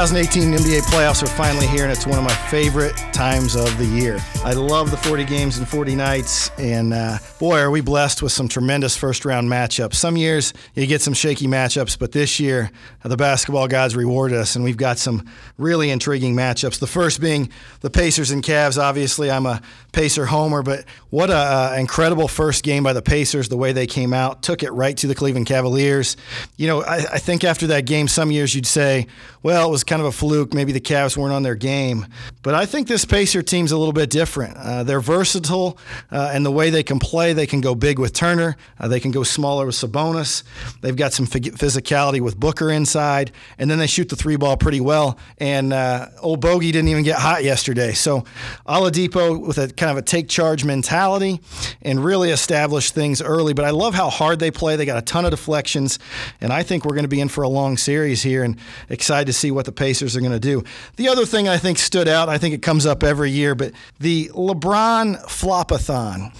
2018 NBA playoffs are finally here, and it's one of my favorite times of the year. I love the 40 games and 40 nights, and uh, boy, are we blessed with some tremendous first round matchups. Some years you get some shaky matchups, but this year the basketball gods reward us, and we've got some really intriguing matchups. The first being the Pacers and Cavs. Obviously, I'm a Pacer homer, but what an incredible first game by the Pacers, the way they came out, took it right to the Cleveland Cavaliers. You know, I, I think after that game, some years you'd say, well, it was kind of a fluke. Maybe the Cavs weren't on their game. But I think this Pacer team's a little bit different. Uh, they're versatile, uh, and the way they can play, they can go big with Turner, uh, they can go smaller with Sabonis. They've got some physicality with Booker inside, and then they shoot the three ball pretty well. And uh, old Bogey didn't even get hot yesterday. So Oladipo with a kind of a take charge mentality and really establish things early. But I love how hard they play. They got a ton of deflections, and I think we're going to be in for a long series here and excited to see what the Pacers are going to do. The other thing I think stood out, I think it comes up every year, but the LeBron flopathon.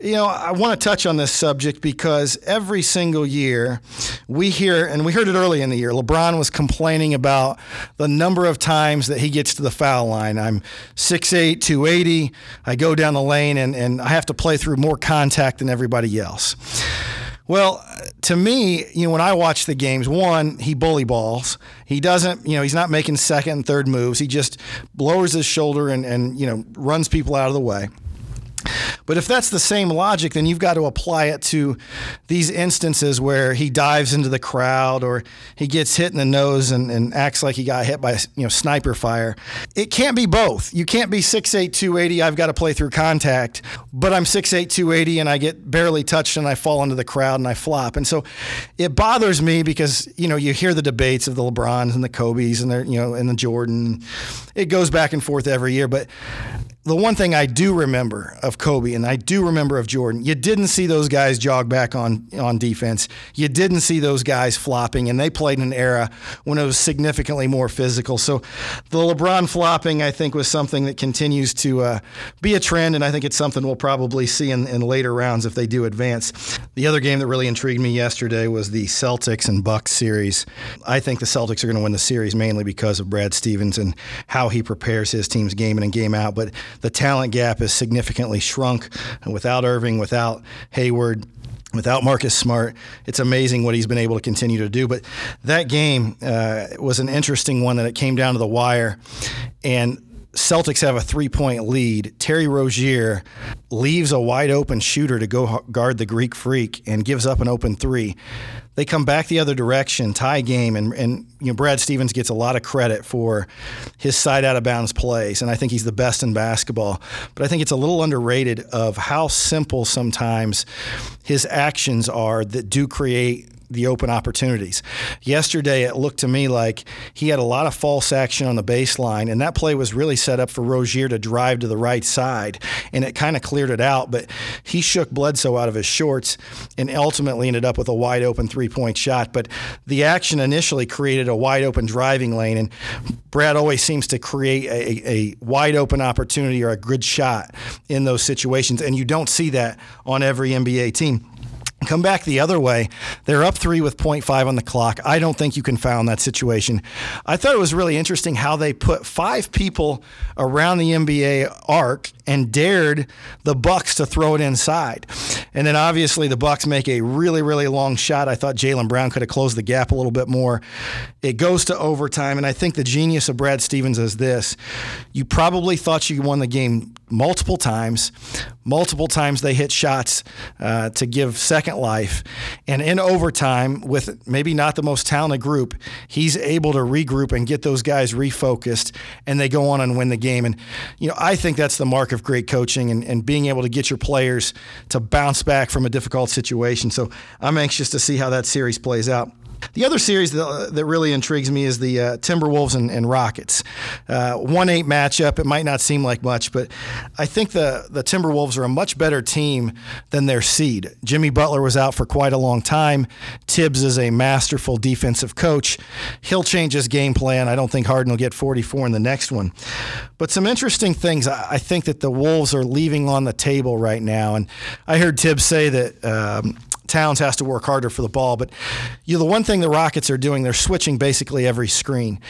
You know, I want to touch on this subject because every single year we hear, and we heard it early in the year, LeBron was complaining about the number of times that he gets to the foul line. I'm 6'8, 280. I go down the lane and, and I have to play through more contact than everybody else. Well, uh, to me, you know, when I watch the games, one, he bully balls. He doesn't, you know, he's not making second and third moves. He just lowers his shoulder and, and you know, runs people out of the way. But if that's the same logic, then you've got to apply it to these instances where he dives into the crowd or he gets hit in the nose and, and acts like he got hit by you know sniper fire. It can't be both. You can't be 6'8", 280, I've got to play through contact, but I'm 6'8", 280 and I get barely touched and I fall into the crowd and I flop. And so it bothers me because, you know, you hear the debates of the LeBrons and the Kobe's and, you know, and the Jordan. It goes back and forth every year, but the one thing I do remember of Kobe and I do remember of Jordan, you didn't see those guys jog back on on defense. You didn't see those guys flopping, and they played in an era when it was significantly more physical. So the LeBron flopping, I think, was something that continues to uh, be a trend, and I think it's something we'll probably see in, in later rounds if they do advance. The other game that really intrigued me yesterday was the Celtics and Bucks series. I think the Celtics are going to win the series mainly because of Brad Stevens and how he prepares his team's game in and game out, but the talent gap is significantly shrunk And without Irving, without Hayward without Marcus Smart. It's amazing what he's been able to continue to do. But that game uh, was an interesting one that it came down to the wire. And Celtics have a three point lead. Terry Rozier leaves a wide open shooter to go guard the Greek freak and gives up an open three they come back the other direction, tie game, and, and you know Brad Stevens gets a lot of credit for his side out of bounds plays, and I think he's the best in basketball. But I think it's a little underrated of how simple sometimes his actions are that do create the open opportunities. Yesterday, it looked to me like he had a lot of false action on the baseline, and that play was really set up for Rozier to drive to the right side, and it kind of cleared it out. But he shook Bledsoe out of his shorts and ultimately ended up with a wide open three point shot. But the action initially created a wide open driving lane, and Brad always seems to create a, a wide open opportunity or a good shot in those situations, and you don't see that on every NBA team. Come back the other way. They're up three with 0.5 on the clock. I don't think you can foul in that situation. I thought it was really interesting how they put five people around the NBA arc and dared the Bucks to throw it inside. And then obviously the Bucks make a really, really long shot. I thought Jaylen Brown could have closed the gap a little bit more. It goes to overtime, and I think the genius of Brad Stevens is this: you probably thought you won the game multiple times. Multiple times they hit shots uh, to give second life. And in overtime, with maybe not the most talented group, he's able to regroup and get those guys refocused, and they go on and win the game. And, you know, I think that's the mark of great coaching and, and being able to get your players to bounce back from a difficult situation. So I'm anxious to see how that series plays out. The other series that, that really intrigues me is the uh, Timberwolves and, and Rockets. Uh, 1 8 matchup. It might not seem like much, but I think the, the Timberwolves are a much better team than their seed. Jimmy Butler was out for quite a long time. Thibs is a masterful defensive coach. He'll change his game plan. I don't think Harden will get 44 in the next one. But some interesting things I think that the Wolves are leaving on the table right now. And I heard Thibs say that. Um, Towns has to work harder for the ball. But you know, the one thing the Rockets are doing, they're switching basically every screen.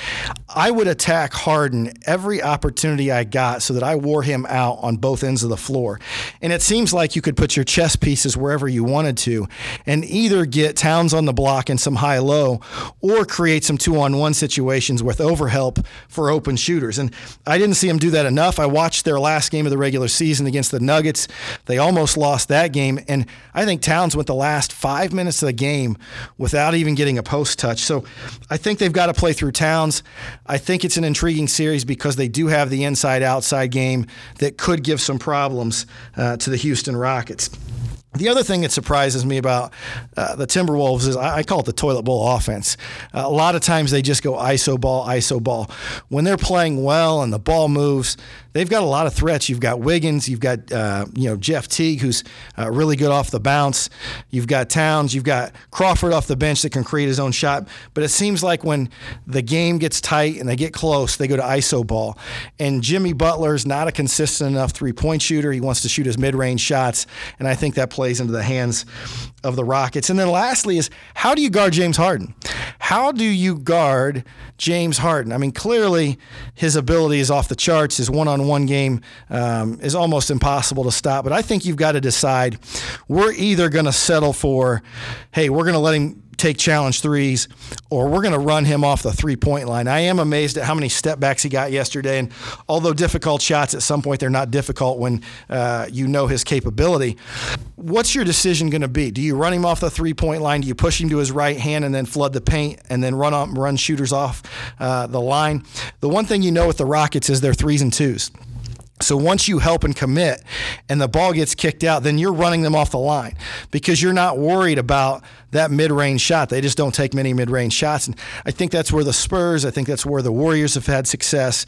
I would attack Harden every opportunity I got so that I wore him out on both ends of the floor. And it seems like you could put your chess pieces wherever you wanted to and either get Towns on the block in some high low or create some two on one situations with overhelp for open shooters. And I didn't see him do that enough. I watched their last game of the regular season against the Nuggets. They almost lost that game. And I think Towns went the last five minutes of the game without even getting a post touch. So I think they've got to play through Towns. I think it's an intriguing series because they do have the inside outside game that could give some problems uh, to the Houston Rockets. The other thing that surprises me about uh, the Timberwolves is I, I, call it the toilet bowl offense. Uh, a lot of times they just go ISO ball, ISO ball. When they're playing well and the ball moves, they've got a lot of threats. You've got Wiggins, you've got uh, you know Jeff Teague, who's uh, really good off the bounce. You've got Towns, you've got Crawford off the bench that can create his own shot. But it seems like when the game gets tight and they get close, they go to ISO ball. And Jimmy Butler's not a consistent enough three point shooter. He wants to shoot his mid range shots, and I think that plays into the hands of the Rockets. And then lastly is how do you guard James Harden? How do you guard James Harden? I mean, clearly his ability is off the charts. His one on one game um, is almost impossible to stop. But I think you've got to decide we're either going to settle for, hey, we're going to let him take challenge threes, or we're going to run him off the three point line. I am amazed at how many step backs he got yesterday. And although difficult shots at some point, they're not difficult when uh, you know his capability. What's your decision going to be? Do you run him off the three point line? Do you push him to his right hand and then flood the paint and then run up, run shooters off uh, the line? The one thing you know with the Rockets is they're threes and twos. So once you help and commit and the ball gets kicked out, then you're running them off the line because you're not worried about that mid-range shot. They just don't take many mid-range shots, and I think that's where the Spurs, I think that's where the Warriors have had success.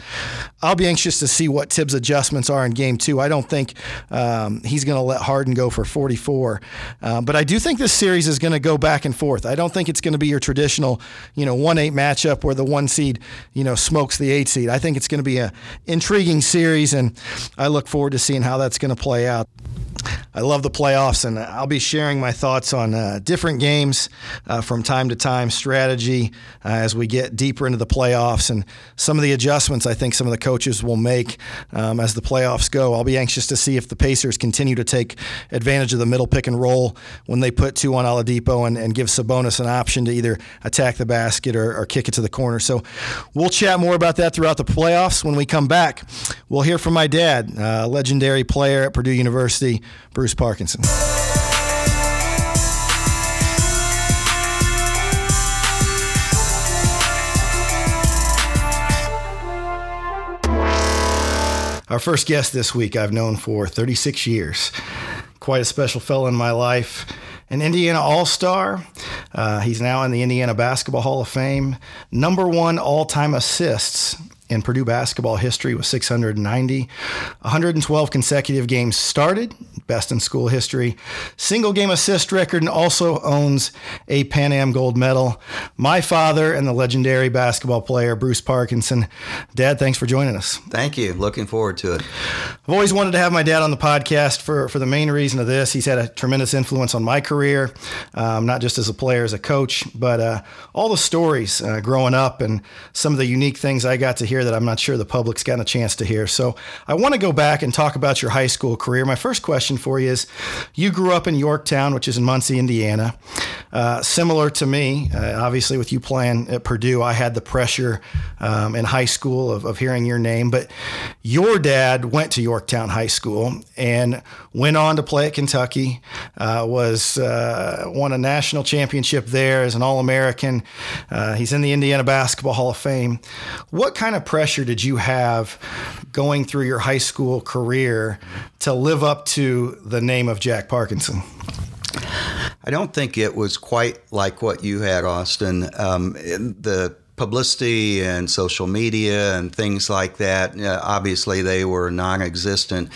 I'll be anxious to see what Thibs' adjustments are in Game Two. I don't think um, he's going to let Harden go for 44, uh, but I do think this series is going to go back and forth. I don't think it's going to be your traditional, you know, one-eight matchup where the one seed, you know, smokes the eight seed. I think it's going to be an intriguing series, and I look forward to seeing how that's going to play out. I love the playoffs, and I'll be sharing my thoughts on uh, different games uh, from time to time, strategy uh, as we get deeper into the playoffs, and some of the adjustments I think some of the coaches will make um, as the playoffs go. I'll be anxious to see if the Pacers continue to take advantage of the middle pick and roll when they put two on Oladipo and, and give Sabonis an option to either attack the basket or, or kick it to the corner. So we'll chat more about that throughout the playoffs. When we come back, we'll hear from my dad, a legendary player at Purdue University. Bruce Parkinson. Our first guest this week I've known for 36 years. Quite a special fellow in my life. An Indiana All Star. Uh, he's now in the Indiana Basketball Hall of Fame. Number one all time assists in Purdue basketball history with 690. 112 consecutive games started, best in school history. Single game assist record and also owns a Pan Am gold medal. My father and the legendary basketball player Bruce Parkinson. Dad, thanks for joining us. Thank you. Looking forward to it. I've always wanted to have my dad on the podcast for, for the main reason of this. He's had a tremendous influence on my career, um, not just as a player, as a coach, but uh, all the stories uh, growing up and some of the unique things I got to hear that I'm not sure the public's gotten a chance to hear. So I want to go back and talk about your high school career. My first question for you is you grew up in Yorktown, which is in Muncie, Indiana. Uh, similar to me, uh, obviously, with you playing at Purdue, I had the pressure um, in high school of, of hearing your name. But your dad went to Yorktown High School and went on to play at Kentucky, uh, was uh, won a national championship there as an All American. Uh, he's in the Indiana Basketball Hall of Fame. What kind of pressure did you have going through your high school career to live up to the name of Jack Parkinson? I don't think it was quite like what you had, Austin. Um, the publicity and social media and things like that, uh, obviously they were non existent.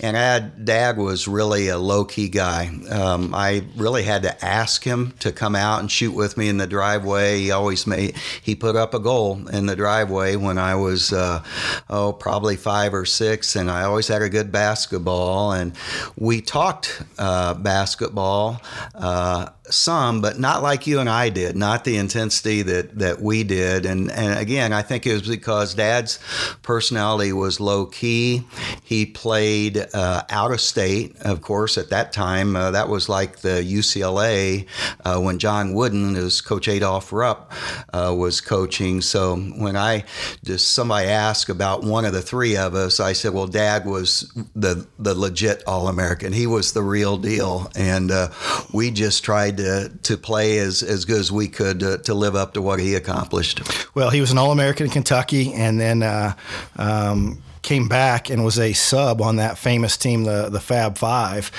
And Dad, was really a low key guy. Um, I really had to ask him to come out and shoot with me in the driveway. He always made, he put up a goal in the driveway when I was, uh, oh, probably five or six, and I always had a good basketball. And we talked uh, basketball uh, some, but not like you and I did, not the intensity that, that we did. And, and again, I think it was because Dad's personality was low key. He played uh, out of state, of course, at that time. Uh, that was like the UCLA uh, when John Wooden, as Coach Adolph Rupp, uh, was coaching. So when I just somebody asked about one of the three of us, I said, well, Dad was the, the legit All American. He was the real deal. And uh, we just tried to, to play as, as good as we could to, to live up to what he accomplished. Well, he was an All American in Kentucky and then uh, um, came back and was a sub on that famous team, the, the Fab Five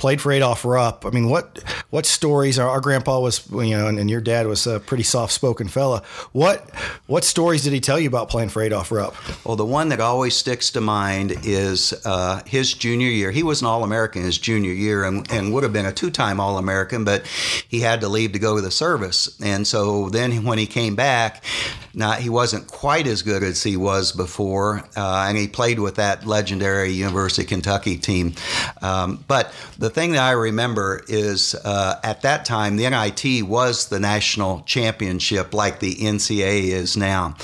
played for Adolph Rupp. I mean, what what stories? Our, our grandpa was, you know, and, and, your dad was a pretty soft spoken fella. What what stories did he tell you about playing for Adolph Rupp? Well, the one that always sticks to mind is uh, his junior year. He was an All American his junior year and, and would have been a two time All American, but he had to leave to go to the service. And so then when he came back, not he wasn't quite as good as he was before, uh, and he played with that legendary University of Kentucky team. Um, but the thing that I remember is uh, at that time, the NIT was the national championship like the NCAA is now.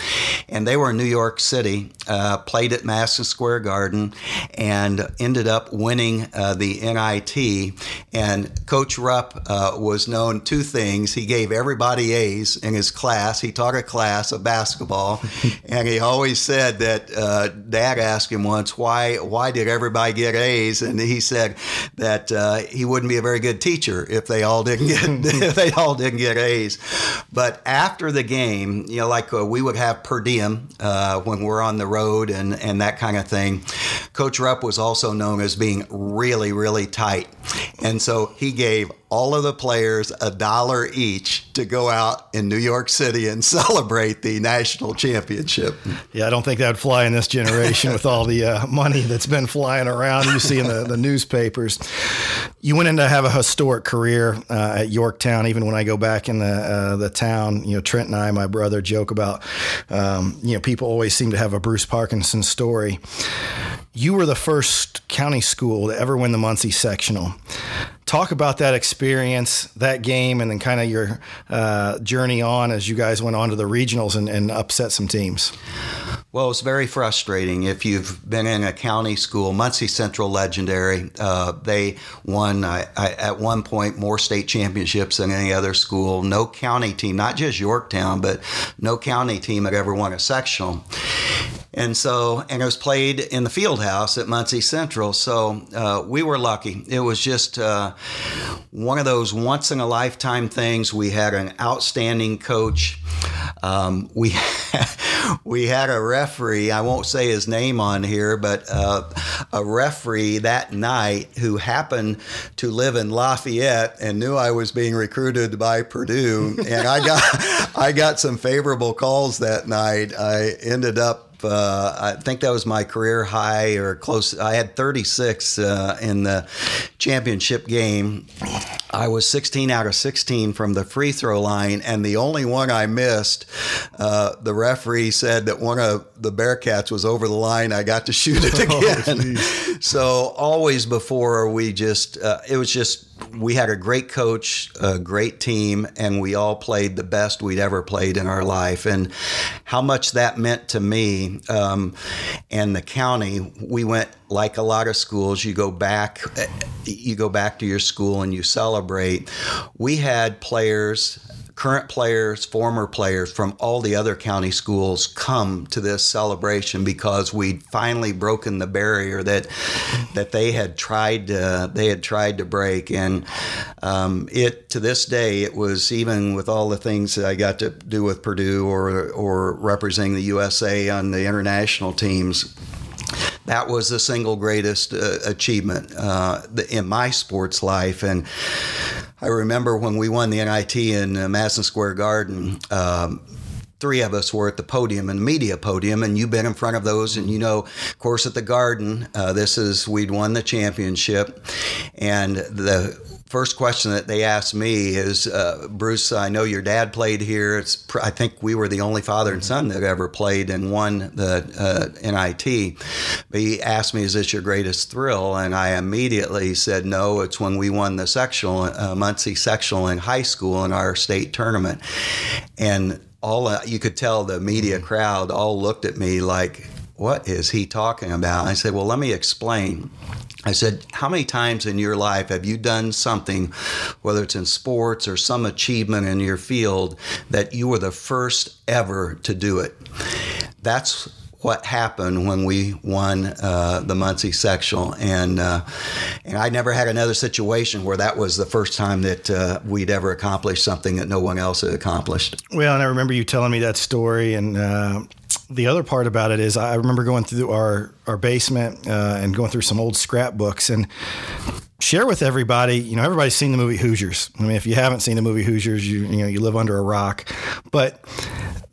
And they were in New York City, uh, played at Madison Square Garden, and ended up winning uh, the NIT. And Coach Rupp uh, was known two things. He gave everybody A's in his class. He taught a class basketball, and he always said that uh, Dad asked him once, why, why did everybody get A's? And he said that uh, he wouldn't be a very good teacher if they all didn't get if they all didn't get A's. But after the game, you know, like uh, we would have per diem uh, when we're on the road and and that kind of thing. Coach Rupp was also known as being really really tight, and so he gave all of the players a dollar each to go out in New York City and celebrate the national championship. Yeah, I don't think that would fly in this generation with all the uh, money that's been flying around you see in the, the newspapers. You went in to have a historic career uh, at Yorktown. Even when I go back in the uh, the town, you know, Trent and I, my brother, joke about, um, you know, people always seem to have a Bruce Parkinson story. You were the first county school to ever win the Muncie sectional talk about that experience, that game, and then kind of your uh, journey on as you guys went on to the regionals and, and upset some teams. Well, it's very frustrating. If you've been in a county school, Muncie Central legendary. Uh, they won I, I, at one point more state championships than any other school. No county team, not just Yorktown, but no county team had ever won a sectional. And so, and it was played in the field house at Muncie Central. So uh, we were lucky. It was just uh, one of those once in a lifetime things. We had an outstanding coach. Um, we we had a referee. I won't say his name on here, but uh, a referee that night who happened to live in Lafayette and knew I was being recruited by Purdue, and I got I got some favorable calls that night. I ended up uh, I think that was my career high or close. I had 36 uh, in the championship game. I was 16 out of 16 from the free throw line, and the only one I missed, uh, the referee said that one of the Bearcats was over the line. I got to shoot it oh, again. Oh, so always before we just, uh, it was just we had a great coach, a great team, and we all played the best we'd ever played in our life. And how much that meant to me um, and the county, we went like a lot of schools. You go back, you go back to your school and you celebrate. We had players current players, former players from all the other county schools come to this celebration because we'd finally broken the barrier that that they had tried to, they had tried to break, and um, it to this day it was even with all the things that I got to do with Purdue or or representing the USA on the international teams that was the single greatest uh, achievement uh, in my sports life. And I remember when we won the NIT in uh, Madison Square Garden. Um, three of us were at the podium and media podium, and you've been in front of those, and you know, of course, at the Garden, uh, this is we'd won the championship, and the first question that they asked me is, uh, Bruce, I know your dad played here. It's I think we were the only father and son that ever played and won the uh, NIT. But he asked me, "Is this your greatest thrill?" And I immediately said, "No, it's when we won the sectional, uh, Muncie sectional in high school in our state tournament." And all uh, you could tell the media crowd all looked at me like, "What is he talking about?" I said, "Well, let me explain." I said, How many times in your life have you done something, whether it's in sports or some achievement in your field, that you were the first ever to do it? That's what happened when we won uh, the Muncie sectional, and uh, and I never had another situation where that was the first time that uh, we'd ever accomplished something that no one else had accomplished. Well, and I remember you telling me that story, and uh, the other part about it is I remember going through our our basement uh, and going through some old scrapbooks and share with everybody. You know, everybody's seen the movie Hoosiers. I mean, if you haven't seen the movie Hoosiers, you you know you live under a rock. But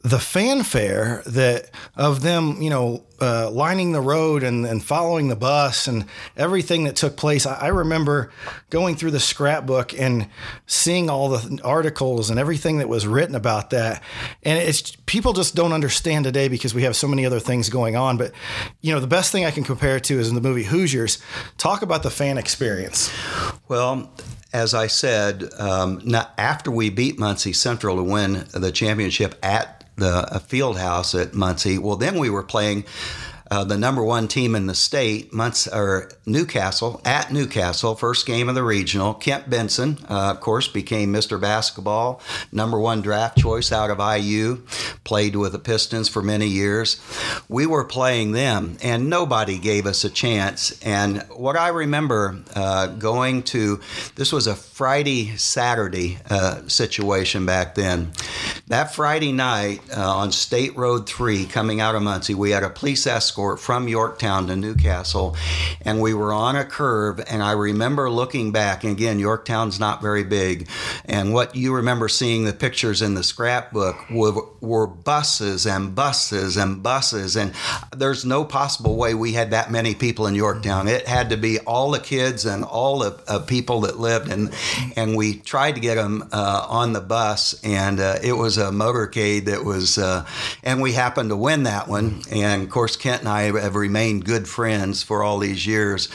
the fanfare that of them, you know, uh, lining the road and, and following the bus and everything that took place. I, I, remember going through the scrapbook and seeing all the articles and everything that was written about that. And it's people just don't understand today because we have so many other things going on. But you know, the best thing I can compare it to is in the movie Hoosiers. Talk about the fan experience. Well, as I said, um, after we beat Muncie Central to win the championship at the field house at Muncie. Well, then we were playing uh, the number one team in the state, Muncie, or New Castle, at New Castle, first game of the regional. Kent Benson, uh, of course, became Mr. Basketball, number one draft choice out of IU, played with the Pistons for many years. We were playing them, and nobody gave us a chance. And what I remember uh, going to, this was a Friday, Saturday uh, situation back then. That Friday night uh, on State Road 3, coming out of Muncie, we had a police escort escort from Yorktown to New Castle, and we were on a curve. And I remember looking back, and again, Yorktown's not very big, and what you remember seeing the pictures in the scrapbook were, were buses and buses and buses, and there's no possible way we had that many people in Yorktown. It had to be all the kids and all the uh, people that lived, and and we tried to get them uh, on the bus, and uh, it was a motorcade that was, uh, and we happened to win that one. And of course, Kent and I have remained good friends for all these years.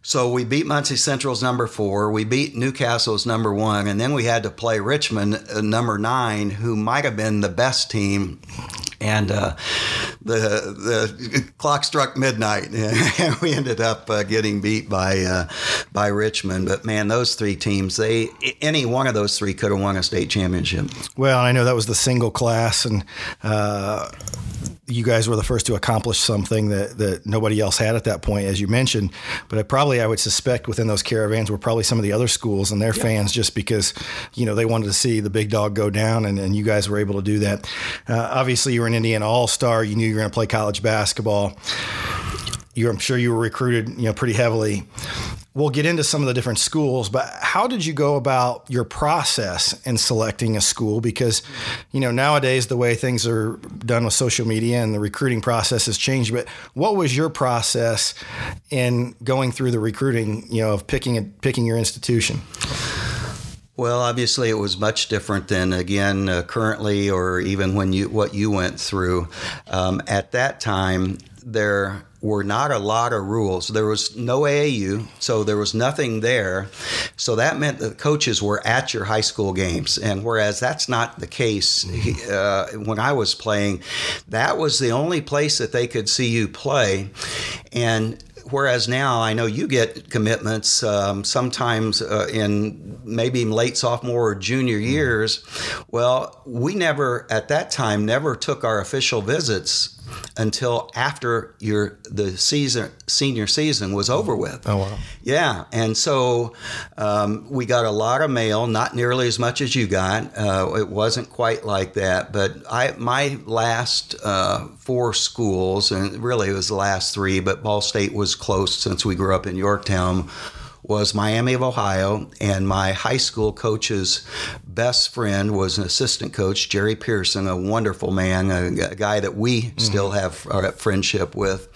So we beat Muncie Central's number four, we beat New Castle's number one, and then we had to play Richmond, uh, number nine, who might have been the best team and uh, the the clock struck midnight, and we ended up uh, getting beat by uh, by Richmond. But man, those three teams, they any one of those three could have won a state championship. Well, I know that was the single class, and uh, you guys were the first to accomplish something that, that nobody else had at that point, as you mentioned. But I probably, I would suspect within those caravans were probably some of the other schools and their fans just because, you know, they wanted to see the big dog go down and, and you guys were able to do that. Uh, obviously, you were an Indiana All Star. You knew you were going to play college basketball. You, I'm sure you were recruited, you know, pretty heavily we'll get into some of the different schools, but how did you go about your process in selecting a school? Because, you know, nowadays the way things are done with social media and the recruiting process has changed. But what was your process in going through the recruiting, you know, of picking a, picking your institution? Well, obviously, it was much different than again uh, currently, or even when you what you went through. Um, at that time, there were not a lot of rules. There was no AAU, so there was nothing there. So that meant that coaches were at your high school games. And whereas that's not the case uh, when I was playing, that was the only place that they could see you play. And whereas now I know you get commitments um, sometimes uh, in maybe late sophomore or junior years. Well, we never at that time never took our official visits until after your the season senior season was over with. Oh wow! Yeah, and so um, we got a lot of mail, not nearly as much as you got. Uh, it wasn't quite like that, but I my last uh, four schools, and really it was the last three, but Ball State was close since we grew up in Yorktown was Miami of Ohio, and my high school coach's best friend was an assistant coach, Jerry Pearson, a wonderful man, a, a guy that we mm-hmm. still have a friendship with.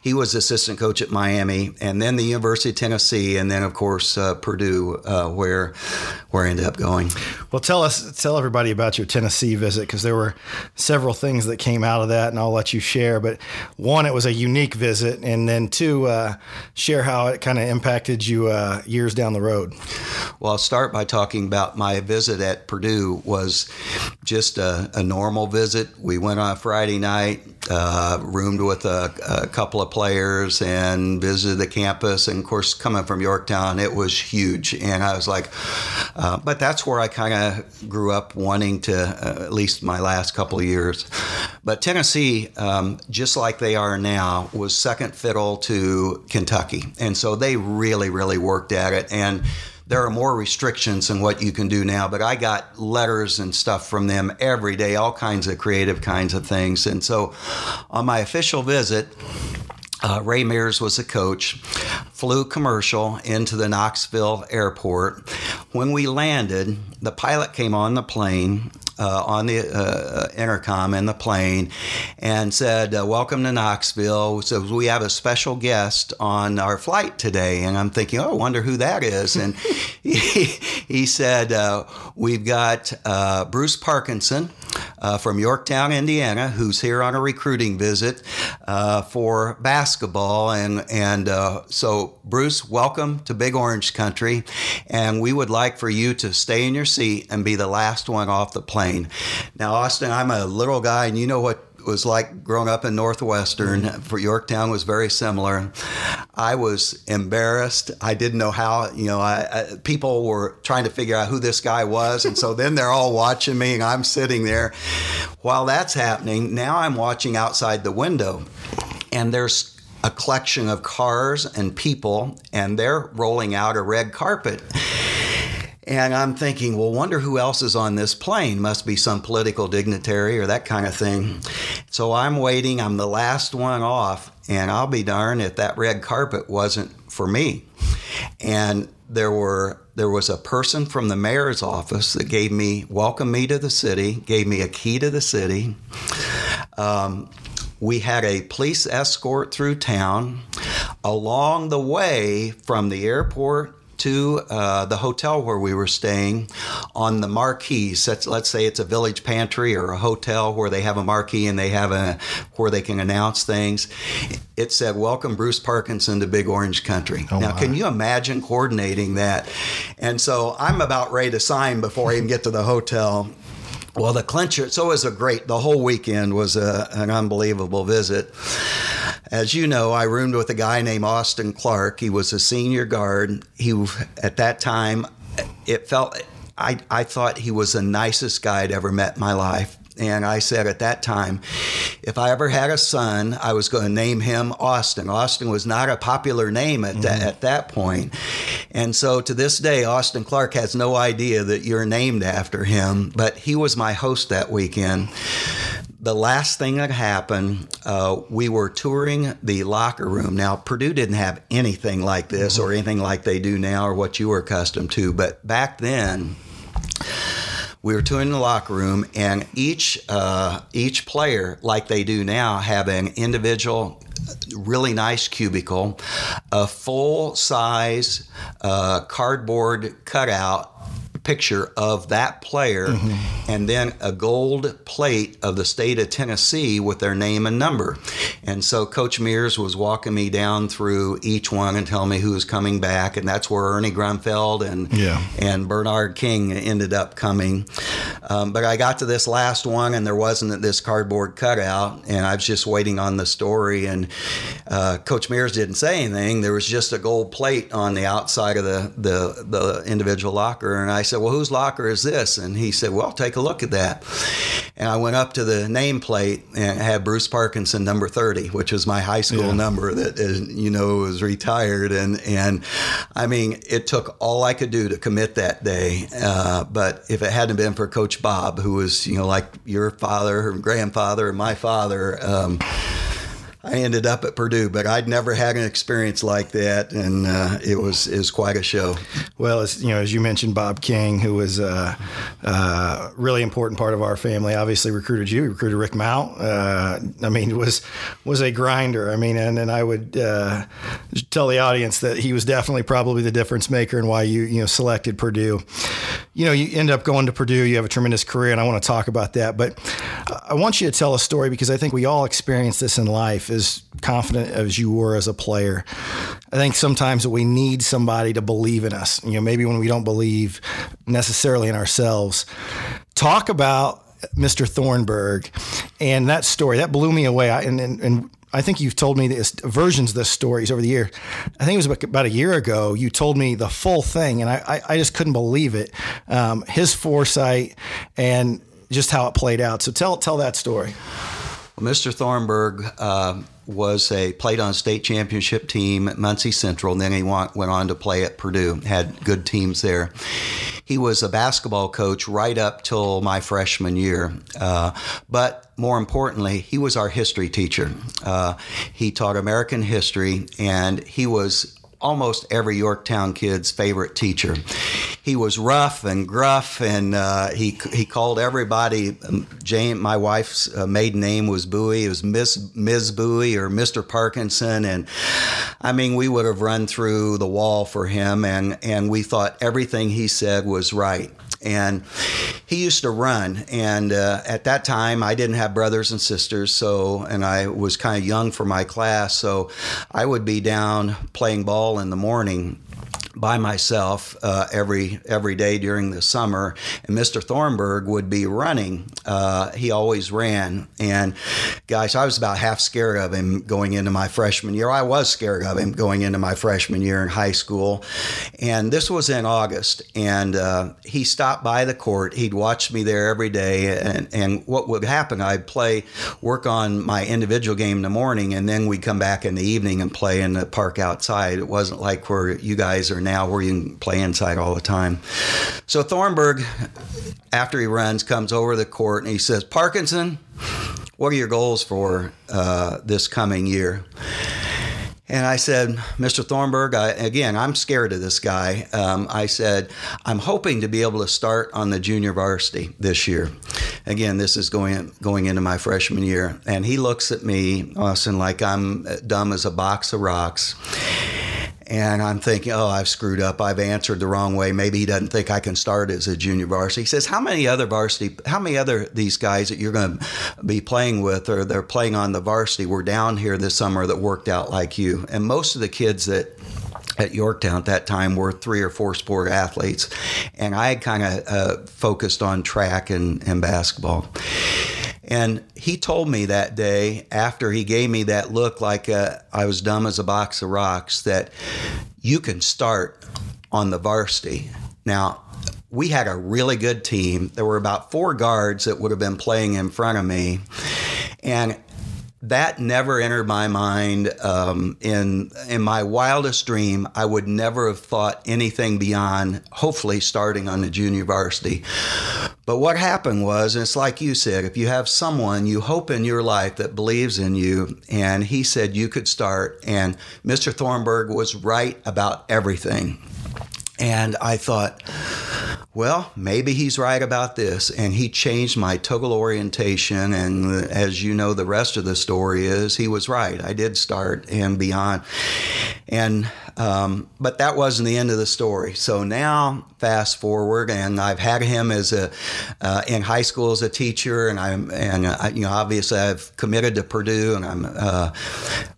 He was assistant coach at Miami, and then the University of Tennessee, and then of course uh, Purdue, uh, where where I ended up going. Well, tell us, tell everybody about your Tennessee visit because there were several things that came out of that, and I'll let you share. But one, it was a unique visit, and then two, uh, share how it kind of impacted you uh, years down the road. Well, I'll start by talking about my visit at Purdue was just a, a normal visit. We went on a Friday night, uh, roomed with a, a, couple of players, and visited the campus. And of course, coming from Yorktown, it was huge, and I was like uh, but that's where I kind of grew up wanting to, uh, at least my last couple of years. But Tennessee, um, just like they are now, was second fiddle to Kentucky. And so they really, really worked at it. And there are more restrictions than what you can do now, but I got letters and stuff from them every day, all kinds of creative kinds of things. And so on my official visit, uh, Ray Mears was a coach, flew commercial into the Knoxville airport. When we landed, the pilot came on the plane uh, on the uh, intercom in the plane and said, uh, Welcome to Knoxville. So we have a special guest on our flight today. And I'm thinking, Oh, I wonder who that is. And he, he said, uh, We've got uh, Bruce Parkinson. Uh, from Yorktown, Indiana, who's here on a recruiting visit uh, for basketball. And, and uh, so, Bruce, welcome to Big Orange Country. And we would like for you to stay in your seat and be the last one off the plane plane. Now, Austin, I'm a little guy, and you know what was like growing up in Northwestern for Yorktown was very similar. I was embarrassed. I didn't know how, you know, I, I, people were trying to figure out who this guy was. And so then they're all watching me and I'm sitting there. While that's happening, now I'm watching outside the window and there's a collection of cars and people and they're rolling out a red carpet. And I'm thinking, well, wonder who else is on this plane? Must be some political dignitary or that kind of thing. So I'm waiting. I'm the last one off. And I'll be darned if that red carpet wasn't for me. And there were there was a person from the mayor's office that gave me welcomed me to the city, gave me a key to the city. Um, we had a police escort through town. Along the way from the airport to uh, the hotel where we were staying on the marquees. Let's, let's say it's a village pantry or a hotel where they have a marquee and they have a where they can announce things. It said, "Welcome, Bruce Parkinson to Big Orange Country." Oh, now, can you imagine coordinating that? And so I'm about ready to sign before I even get to the hotel. Well, the clincher, so it was a great, the whole weekend was a, an unbelievable visit. As you know, I roomed with a guy named Austin Clark. He was a senior guard. He, at that time, it felt, I, I thought he was the nicest guy I'd ever met in my life. And I said at that time, if I ever had a son, I was going to name him Austin. Austin was not a popular name at, mm-hmm. that, at that point. And so to this day, Austin Clark has no idea that you're named after him, but he was my host that weekend the last thing that happened, uh, we were touring the locker room. Now, Purdue didn't have anything like this or anything like they do now or what you were accustomed to, but back then, we were touring the locker room, and each uh, each player, like they do now, have an individual, really nice cubicle, a full size uh, cardboard cutout picture of that player mm-hmm. and then a gold plate of the state of Tennessee with their name and number. And so Coach Mears was walking me down through each one and telling me who was coming back. And that's where Ernie Grunfeld and, yeah. and Bernard King ended up coming. Um, but I got to this last one and there wasn't this cardboard cutout. And I was just waiting on the story. And uh, Coach Mears didn't say anything. There was just a gold plate on the outside of the, the, the individual locker. And I said, said, Well, whose locker is this? And he said, Well, take a look at that. And I went up to the nameplate and had Bruce Parkinson number 30, which was my high school yeah. number that, is, you know, was retired. And, and I mean, it took all I could do to commit that day. Uh, but if it hadn't been for Coach Bob, who was, you know, like your father, and grandfather, and my father, um, I ended up at Purdue, but I'd never had an experience like that, and uh, it was was quite a show. Well, as you know, as you mentioned, Bob King, who was a uh, uh, really important part of our family, obviously recruited you, recruited Rick Mount. Uh, I mean, was was a grinder. I mean, and, and I would uh, tell the audience that he was definitely probably the difference maker and why you you know selected Purdue. You know, you end up going to Purdue. You have a tremendous career, and I want to talk about that. But I want you to tell a story because I think we all experience this in life as confident as you were as a player. I think sometimes we need somebody to believe in us. You know, maybe when we don't believe necessarily in ourselves. Talk about Mr. Thornburg and that story that blew me away. I, and, and, and I think you've told me this versions of this stories over the year. I think it was about a year ago. You told me the full thing, and I, I, I just couldn't believe it. Um, his foresight and just how it played out. So tell tell that story. Well, Mr. Thornburg uh, was a played on a state championship team at Muncie Central, and then he went, went on to play at Purdue. Had good teams there. He was a basketball coach right up till my freshman year, uh, but more importantly, he was our history teacher. Uh, he taught American history, and he was almost every Yorktown kid's favorite teacher. He was rough and gruff, and uh, he he called everybody. Um, Jane, my wife's uh, maiden name was Bowie. It was Miss Ms. Bowie or Mr. Parkinson, and I mean we would have run through the wall for him, and and we thought everything he said was right and he used to run. And uh, at that time i didn't have brothers and sisters so and i was kind of young for my class so i would be down playing ball in the morning by myself uh, every every day during the summer, and Mr. Thornburg would be running. Uh, he always ran, and guys, I was about half scared of him going into my freshman year. I was scared of him going into my freshman year in high school, and this was in August, and uh, he stopped by the court. He'd watch me there every day, and and what would happen? I'd play, work on my individual game in the morning, and then we'd come back in the evening and play in the park outside. It wasn't like where you guys are now where you can play inside all the time. So Thornburg, after he runs, comes over the court and he says, Parkinson, what are your goals for uh, this coming year? And I said, Mr. Thornburg, I, again, I'm scared of this guy. Um, I said, I'm hoping to be able to start on the junior varsity this year. Again, this is going going into my freshman year. And he looks at me, Austin, like I'm dumb as a box of rocks and I'm thinking, oh, I've screwed up. I've answered the wrong way. Maybe he doesn't think I can start as a junior varsity. He says, how many other varsity, how many other these guys that you're going to be playing with or they're playing on the varsity were down here this summer that worked out like you? And most of the kids that at Yorktown at that time were three or four sport athletes, and I had kind of uh, focused on track and, and basketball. And he told me that day after he gave me that look like uh, I was dumb as a box of rocks that you can start on the varsity. Now, we had a really good team. There were about four guards that would have been playing in front of me. And that never entered my mind. Um, in in my wildest dream, I would never have thought anything beyond hopefully starting on the junior varsity. But what happened was, and it's like you said, if you have someone you hope in your life that believes in you, and he said you could start, and Mr. Thornburg was right about everything. And I thought, well, maybe he's right about this. And he changed my total orientation. And as you know, the rest of the story is he was right. I did start and beyond. And, um, but that wasn't the end of the story. So now, fast forward, and I've had him as a, uh, in high school as a teacher. And I'm, and, you know, obviously I've committed to Purdue and I'm, uh,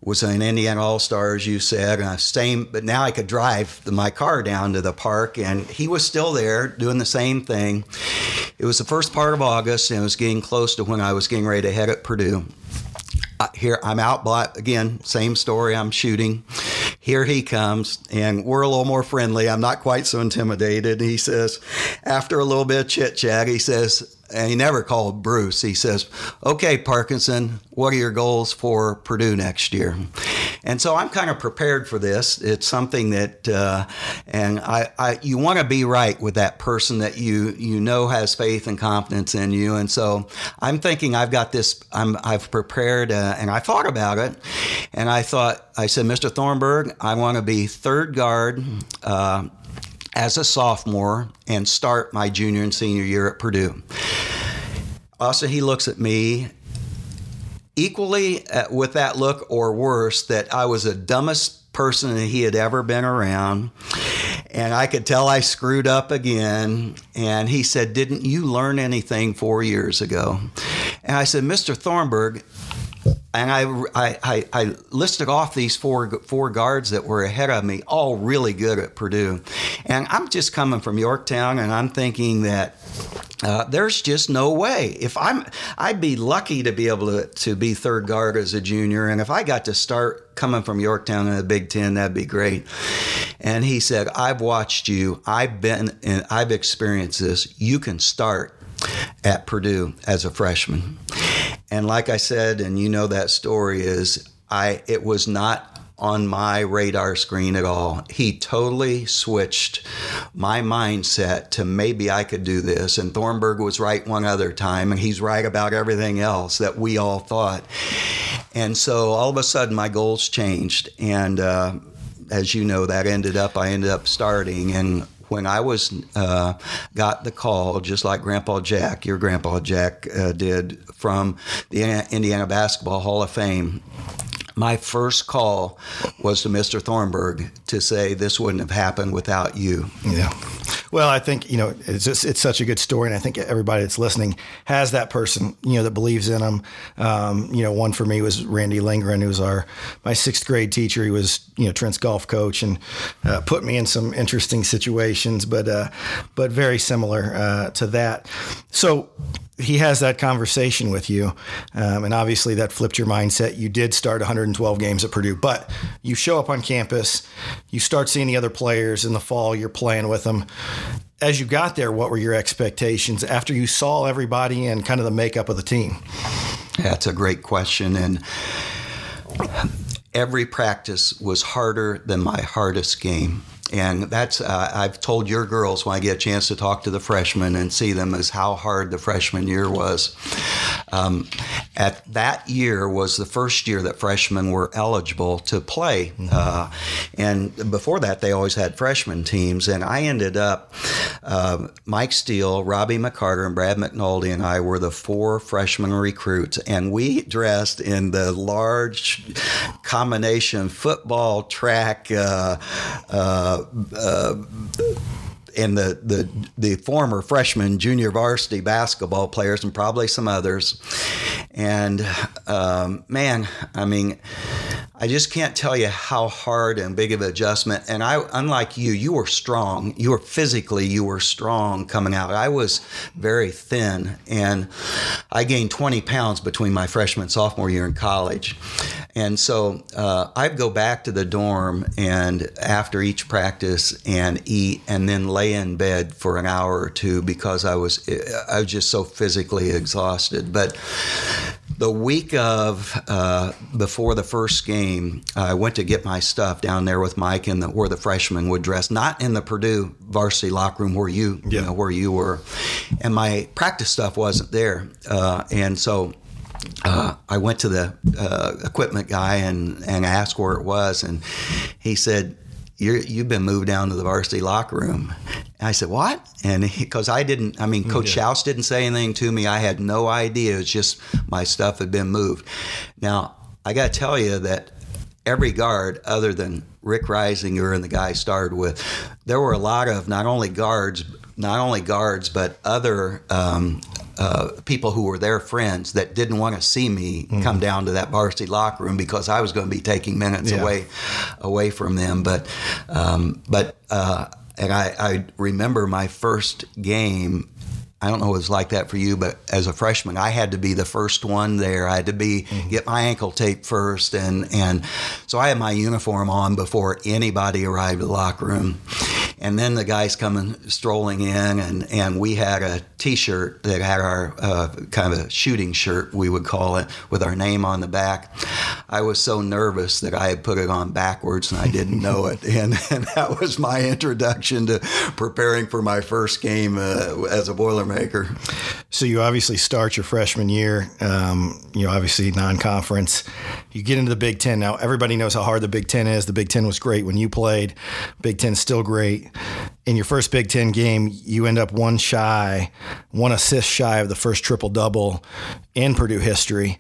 was an Indiana All Star, as you said. And I same, but now I could drive my car down to the park and he was still there doing the same thing. It was the first part of August, and it was getting close to when I was getting ready to head at Purdue. Here I'm out, but again, same story. I'm shooting. Here he comes, and we're a little more friendly. I'm not quite so intimidated. He says, after a little bit of chit chat, he says, and he never called Bruce. He says, "Okay, Parkinson, what are your goals for Purdue next year?" And so I'm kind of prepared for this. It's something that, uh, and I, I you want to be right with that person that you you know has faith and confidence in you. And so I'm thinking I've got this. I'm I've prepared, uh, and I thought about it, and I thought I said, Mr. Thornburg, I want to be third guard. Uh, as a sophomore and start my junior and senior year at Purdue. Also, he looks at me equally uh, with that look or worse that I was the dumbest person that he had ever been around. And I could tell I screwed up again. And he said, Didn't you learn anything four years ago? And I said, Mr. Thornburg, and I, I, I, listed off these four four guards that were ahead of me, all really good at Purdue. And I'm just coming from Yorktown, and I'm thinking that uh, there's just no way. If I'm, I'd be lucky to be able to, to be third guard as a junior, and if I got to start coming from Yorktown in the Big Ten, that'd be great. And he said, "I've watched you. I've been, and I've experienced this. You can start." At Purdue as a freshman. And like I said, and you know that story is I it was not on my radar screen at all. He totally switched my mindset to maybe I could do this. And Thornburg was right one other time, and he's right about everything else that we all thought. And so all of a sudden, my goals changed. And uh, as you know, that ended up, I ended up starting. And when I was uh, got the call, just like Grandpa Jack, your Grandpa Jack uh, did from the Indiana Basketball Hall of Fame my first call was to Mr. Thornburg to say this wouldn't have happened without you. Yeah. Well, I think you know it's just it's such a good story, and I think everybody that's listening has that person you know that believes in them. Um, you know, one for me was Randy Lindgren, who was our my sixth grade teacher. He was you know Trent's golf coach and uh, put me in some interesting situations, but uh, but very similar uh, to that. So he has that conversation with you, um, and obviously that flipped your mindset. You did start 112 games at Purdue, but you show up on campus, you start seeing the other players in the fall. You're playing with them. As you got there, what were your expectations after you saw everybody and kind of the makeup of the team? That's a great question, and every practice was harder than my hardest game and that's uh, I've told your girls when I get a chance to talk to the freshmen and see them is how hard the freshman year was. Um, at that year was the first year that freshmen were eligible to play, mm-hmm. uh, and before that they always had freshman teams. And I ended up uh, Mike Steele, Robbie McCarter, and Brad McNulty and I were the four freshman recruits, and we dressed in the large combination football track. Uh, uh and the, the the former freshman junior varsity basketball players and probably some others and um, man i mean I just can't tell you how hard and big of an adjustment. And I, unlike you, you were strong. You were physically, you were strong coming out. I was very thin, and I gained 20 pounds between my freshman and sophomore year in college. And so uh, I'd go back to the dorm and after each practice and eat, and then lay in bed for an hour or two because I was I was just so physically exhausted. But the week of uh, before the first game, I went to get my stuff down there with Mike and the, where the freshmen would dress, not in the Purdue varsity locker room where you, yeah. you know, where you were, and my practice stuff wasn't there, uh, and so. Uh, I went to the uh, equipment guy and, and asked where it was, and he said, you have been moved down to the varsity locker room. And I said, what? And because I didn't, I mean, Coach yeah. Schaus didn't say anything to me. I had no idea. It's just my stuff had been moved. Now, I got to tell you that every guard other than Rick Reisinger and the guy I started with, there were a lot of not only guards, not only guards, but other um, uh, people who were their friends that didn't want to see me mm-hmm. come down to that varsity locker room because I was going to be taking minutes yeah. away away from them. But um, but uh, and I, I remember my first game I don't know what it was like that for you, but as a freshman, I had to be the first one there. I had to be mm-hmm. get my ankle taped first, and and so I had my uniform on before anybody arrived at the locker room. And then the guys coming strolling in, and, and we had a T-shirt that had our uh, kind of a shooting shirt, we would call it, with our name on the back. I was so nervous that I had put it on backwards and I didn't know it. And, and that was my introduction to preparing for my first game uh, as a Boilermaker. So you obviously start your freshman year, um, you know, obviously non-conference. You get into the Big Ten. Now everybody knows how hard the Big Ten is. The Big Ten was great when you played. Big Ten's still great. In your first Big Ten game, you end up one shy, one assist shy of the first triple double in Purdue history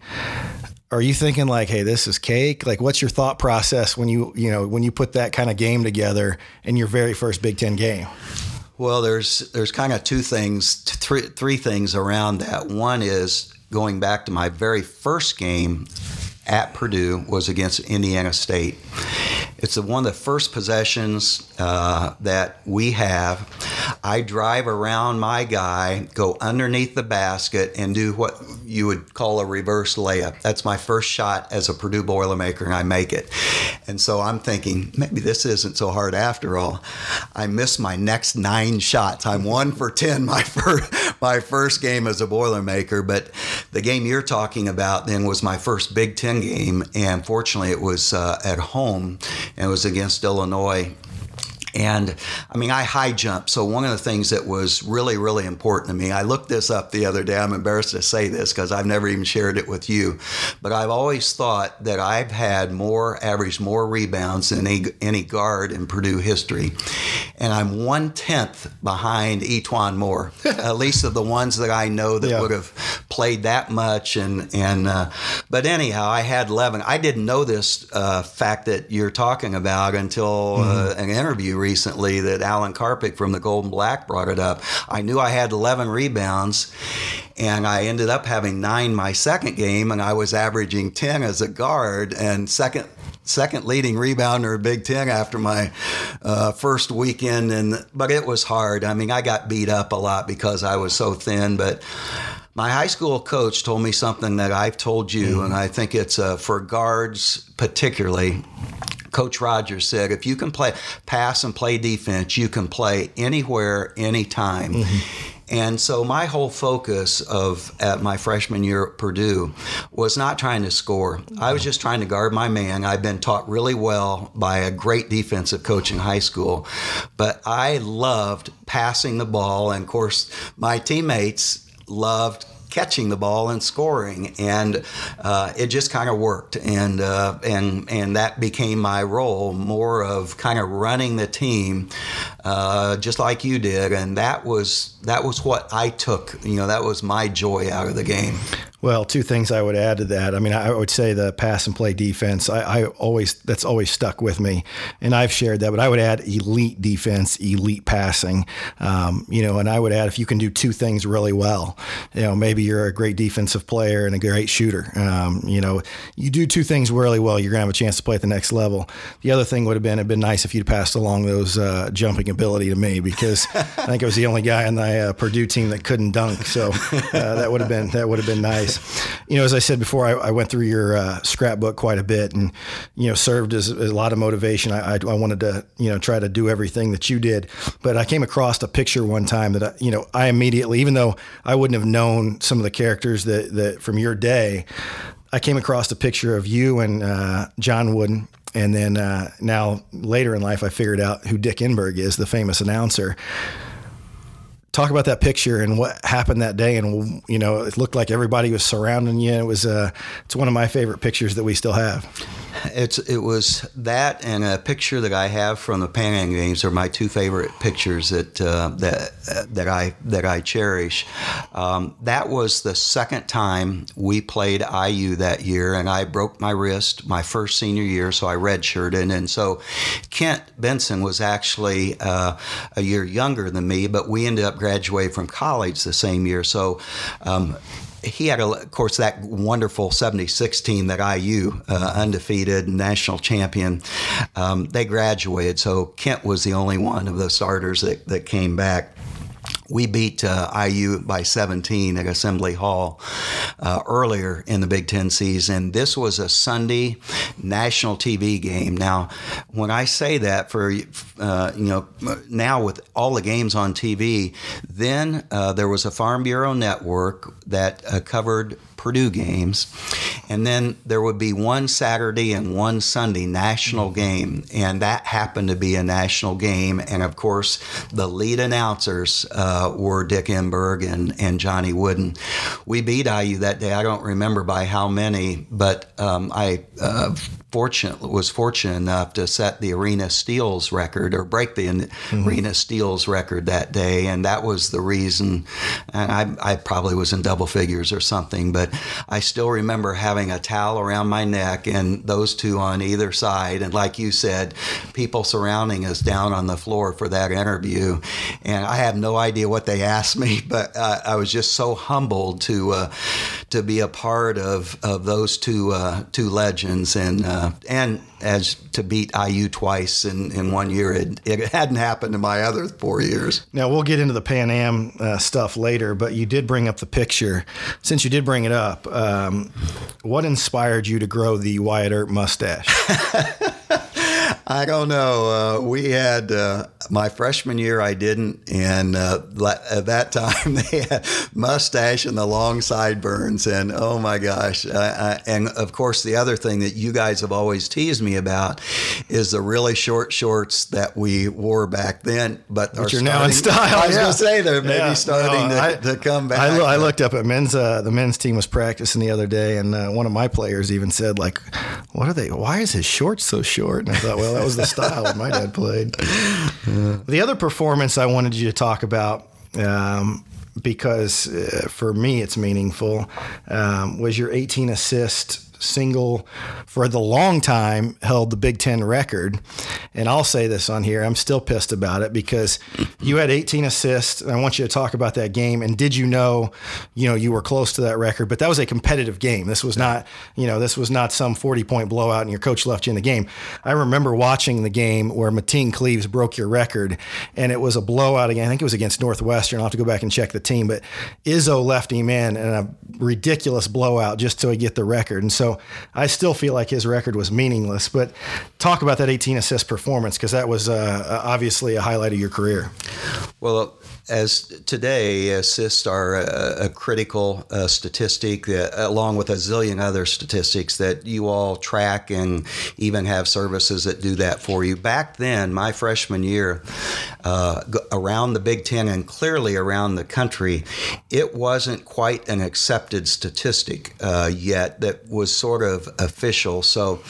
are you thinking like hey this is cake like what's your thought process when you you know when you put that kind of game together in your very first big ten game well there's there's kind of two things three three things around that. One is going back to my very first game at Purdue was against Indiana State. It's one of the first possessions uh, that we have. I drive around my guy, go underneath the basket, and do what you would call a reverse layup. That's my first shot as a Purdue Boilermaker, and I make it. And so I'm thinking, maybe this isn't so hard after all. I miss my next nine shots. I'm one for 10 my first, my first game as a Boilermaker, but the game you're talking about then was my first Big Ten game, and fortunately, it was uh, at home, and it was against Illinois. And I mean, I high jump. So, one of the things that was really, really important to me, I looked this up the other day. I'm embarrassed to say this because I've never even shared it with you. But I've always thought that I've had more, average more rebounds than any, any guard in Purdue history. And I'm one tenth behind E'Twaun Moore, at least of the ones that I know that yeah. would have played that much. And, and uh, But anyhow, I had 11. I didn't know this uh, fact that you're talking about until uh, mm-hmm. an interview recently that Alan Karpick from the Gold and Black brought it up. I knew I had 11 rebounds, and I ended up having nine my second game, and I was averaging 10 as a guard and second second leading rebounder of Big Ten after my uh, first weekend, and but it was hard. I mean, I got beat up a lot because I was so thin, but. My high school coach told me something that I've told you, mm-hmm. and I think it's uh, for guards particularly. Coach Rogers said, if you can play pass and play defense, you can play anywhere, anytime. Mm-hmm. And so my whole focus of at my freshman year at Purdue was not trying to score. I was just trying to guard my man. I've been taught really well by a great defensive coach in high school, but I loved passing the ball and of course my teammates loved catching the ball and scoring, and uh, it just kind of worked, and uh, and and that became my role, more of kind of running the team, uh, just like you did, and that was that was what I took. You know, that was my joy out of the game. Well, two things I would add to that. I mean, I would say the pass and play defense. I, I, always that's always stuck with me, and I've shared that. But I would add elite defense, elite passing. Um, you know, and I would add if you can do two things really well. You know, maybe you're a great defensive player and a great shooter. Um, you know, you do two things really well, you're gonna have a chance to play at the next level. The other thing would have been it'd been nice if you'd passed along those uh, jumping ability to me because I think I was the only guy on the uh, Purdue team that couldn't dunk. So uh, that would have been that would have been nice. You know, as I said before, I, I went through your uh, scrapbook quite a bit, and you know, served as, as a lot of motivation. I, I, I, wanted to, you know, try to do everything that you did, but I came across a picture one time that I, you know, I immediately, even though I wouldn't have known some of the characters that that from your day, I came across a picture of you and uh, John Wooden. And then uh, now later in life, I figured out who Dick Enberg is, the famous announcer. Talk about that picture and what happened that day. And you know it looked like everybody was surrounding you. It was uh it's one of my favorite pictures that we still have it's it was that and a picture that I have from the Pan Am Games are my two favorite pictures that uh, that uh, that I that I cherish. Um, that was the second time we played IU that year, and I broke my wrist my first senior year, so I redshirted. And so Kent Benson was actually uh, a year younger than me, but we ended up graduating from college the same year. So. Um, he had, a, of course, that wonderful 76 team that IU, uh, undefeated national champion, um, they graduated. So Kent was the only one of the starters that, that came back we beat uh, IU by 17 at Assembly Hall uh, earlier in the Big Ten season. This was a Sunday national TV game. Now, when I say that, for uh, you know, now with all the games on TV, then uh, there was a Farm Bureau network that uh, covered Purdue games. And then there would be one Saturday and one Sunday national game. And that happened to be a national game. And of course, the lead announcers uh, were Dick Enberg and, and Johnny Wooden. We beat IU that day. I don't remember by how many, but um, I uh, fortunate was fortunate enough to set the arena steals record or break the mm-hmm. arena steals record that day and that was the reason and I, I probably was in double figures or something but I still remember having a towel around my neck and those two on either side. And like you said, people surrounding us down on the floor for that interview. And I have no idea what they asked me, but uh, I was just so humbled to uh, to be a part of, of those two uh, two legends and uh, and as to beat IU twice in, in one year. It, it hadn't happened in my other four years. Now, we'll get into the Pan Am uh, stuff later, but you did bring up the picture. Since you did bring it up, um, what inspired you to grow the Wyatt Earp mustache? I don't know. Uh, we had uh, my freshman year, I didn't, and uh, at that time they had mustache and the long sideburns, and oh my gosh! I, and of course, the other thing that you guys have always teased me about is the really short shorts that we wore back then, but Which are, now in style. I was yeah. going to say they're maybe yeah. starting no, to, I, to, come back. I, lo- I, looked up at men's. Uh, the men's team was practicing the other day, and uh, one of my players even said, "Like, what are they? Why is his shorts so short?" And I thought, well that was the style my dad played. The other performance I wanted you to talk about. Um, because uh, for me it's meaningful um, was your 18 assist single for the long time held the Big Ten record. And I'll say this on here, I'm still pissed about it because you had 18 assists. And I want you to talk about that game. And did you know, you know, you were close to that record, but that was a competitive game. This was not, you know, this was not some 40 point blowout and your coach left you in the game. I remember watching the game where Mateen Cleaves broke your record and it was a blowout again. I think it was against Northwestern. I'll have to go back and check the team, but Izzo left him in in a ridiculous blowout just he get the record. And so I still feel like his record was meaningless. But talk about that 18 assist performance because that was uh, obviously a highlight of your career. Well, as today, assists are a, a critical uh, statistic, uh, along with a zillion other statistics that you all track and even have services that do that for you. Back then, my freshman year, uh, around the Big Ten and clearly around the country, it wasn't quite an accepted statistic uh, yet that was sort of official. So,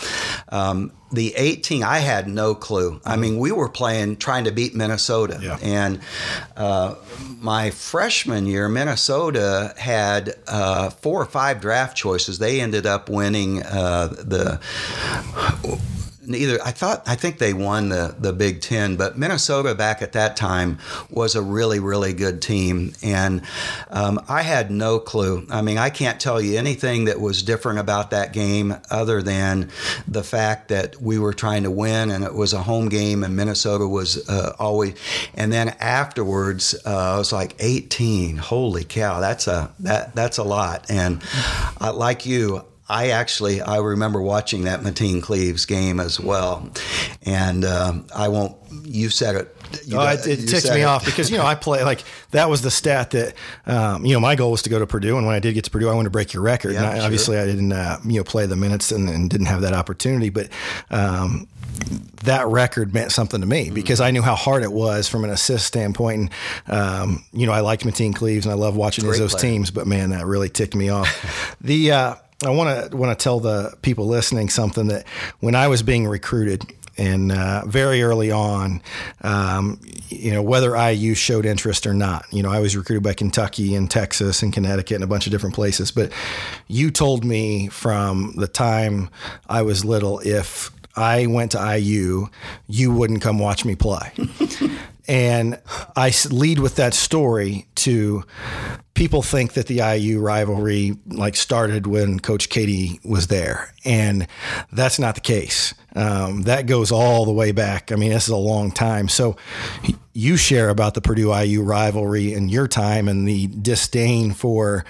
um, the 18 i had no clue. I mean we were playing trying to beat minnesota. Yeah. and uh, my freshman year minnesota had uh, four or five draft choices. They ended up winning uh, the either I thought I think they won the the Big Ten, but Minnesota back at that time was a really really good team, and um, I had no clue. I mean, I can't tell you anything that was different about that game other than the fact that we were trying to win, and it was a home game, and Minnesota was uh, always. And then afterwards, uh, I was like 18. Holy cow, that's a that that's a lot. And uh, like you, I actually I remember watching that Mateen Cleaves game as well, and um, I won't. You said it. You oh, it, it ticks me it. off because you know I play like that was the stat that um, you know my goal was to go to Purdue, and when I did get to Purdue, I wanted to break your record. Yeah, and I, sure. obviously, I didn't uh, you know play the minutes and, and, didn't have that opportunity, but. Um, that record meant something to me mm-hmm. because I knew how hard it was from an assist standpoint. And, um, you know, I liked Mateen Cleaves and I love watching those teams, but man, that really ticked me off. the, uh, I want to want to tell the people listening something that when I was being recruited and uh, very early on, um, you know, whether IU showed interest or not, you know, I was recruited by Kentucky and Texas and Connecticut and a bunch of different places. But you told me from the time I was little, if I went to IU, you wouldn't come watch me play. and I lead with that story to people think that the IU rivalry like started when Coach Keady was there, and that's not the case. Um, that goes all the way back. I mean, this is a long time. So you share about the Purdue IU rivalry in your time and the disdain for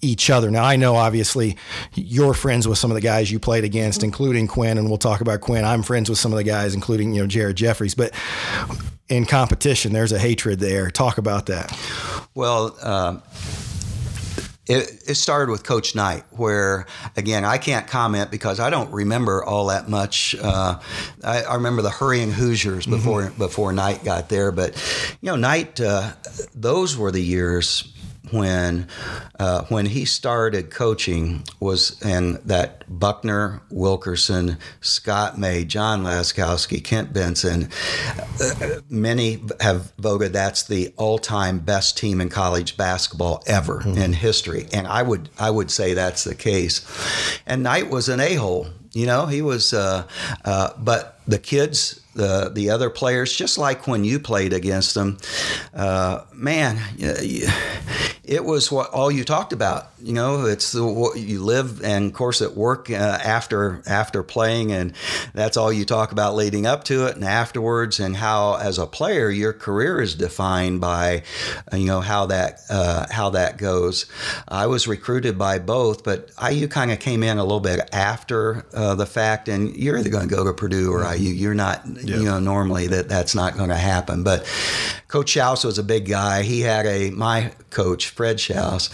each other. Now, I know obviously you're friends with some of the guys you played against, including Quinn, and we'll talk about Quinn. I'm friends with some of the guys, including you know Jared Jeffries, but in competition, there's a hatred there. Talk about that. Well. Uh, it, it, started with Coach Knight, where again I can't comment because I don't remember all that much. Uh, I, I, remember the hurrying Hoosiers before mm-hmm. before Knight got there, but you know Knight, uh, those were the years when uh, when he started coaching was and that Buckner, Wilkerson, Scott May, John Laskowski, Kent Benson. Uh, many have voted that's the all-time best team in college basketball ever mm-hmm. in history, and I would I would say that's the case. And Knight was an a-hole. You know, he was, uh, uh but the kids the the other players, just like when you played against them, uh, man, it was what all you talked about. You know, it's the, what you live, and of course at work uh, after after playing, and that's all you talk about leading up to it and afterwards, and how as a player your career is defined by, uh, you know, how that uh, how that goes. I was recruited by both, but IU kind of came in a little bit after uh, the fact, and you're either going to go to Purdue or IU. You're not Yep. You know, normally that that's not going to happen. But Coach Schaus was a big guy. He had a my coach Fred Schaus.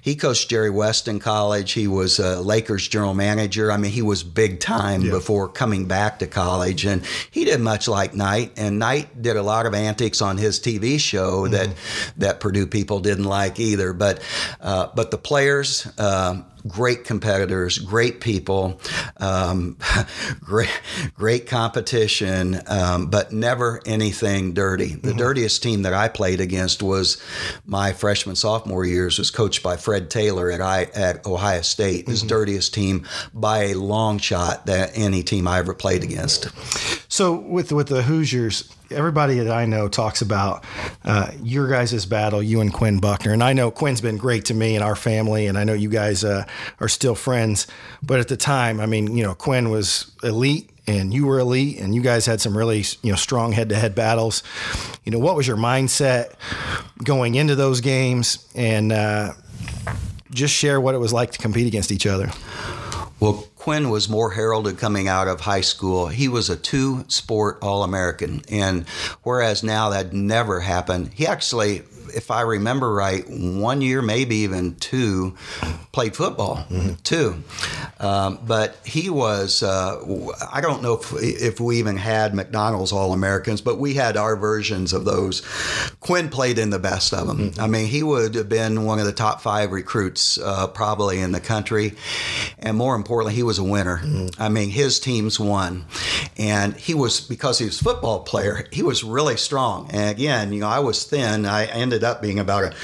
He coached Jerry West in college. He was a Lakers general manager. I mean, he was big time yep. before coming back to college, and he did much like Knight. And Knight did a lot of antics on his TV show mm-hmm. that that Purdue people didn't like either. But uh, but the players. Uh, great competitors, great people, um, great, great competition, um, but never anything dirty. The mm-hmm. dirtiest team that I played against was my freshman sophomore years was coached by Fred Taylor at I, at Ohio State. His mm-hmm. dirtiest team by a long shot that any team I ever played against. So with with the Hoosiers, everybody that I know talks about uh, your guys' battle, you and Quinn Buckner. And I know Quinn's been great to me and our family, and I know you guys uh, are still friends. But at the time, I mean, you know, Quinn was elite and you were elite and you guys had some really you know strong head-to-head battles you know what was your mindset going into those games and uh, just share what it was like to compete against each other well Quinn was more heralded coming out of high school. He was a two sport All American. And whereas now that never happened, he actually if I remember right, one year, maybe even two, played football mm-hmm. too. Um, but he was, uh, I don't know if, if we even had McDonald's All Americans, but we had our versions of those. Quinn played in the best of them. Mm-hmm. I mean, he would have been one of the top five recruits uh, probably in the country. And more importantly, he was a winner. Mm-hmm. I mean, his teams won. And he was, because he was a football player, he was really strong. And again, you know, I was thin. I ended up being about a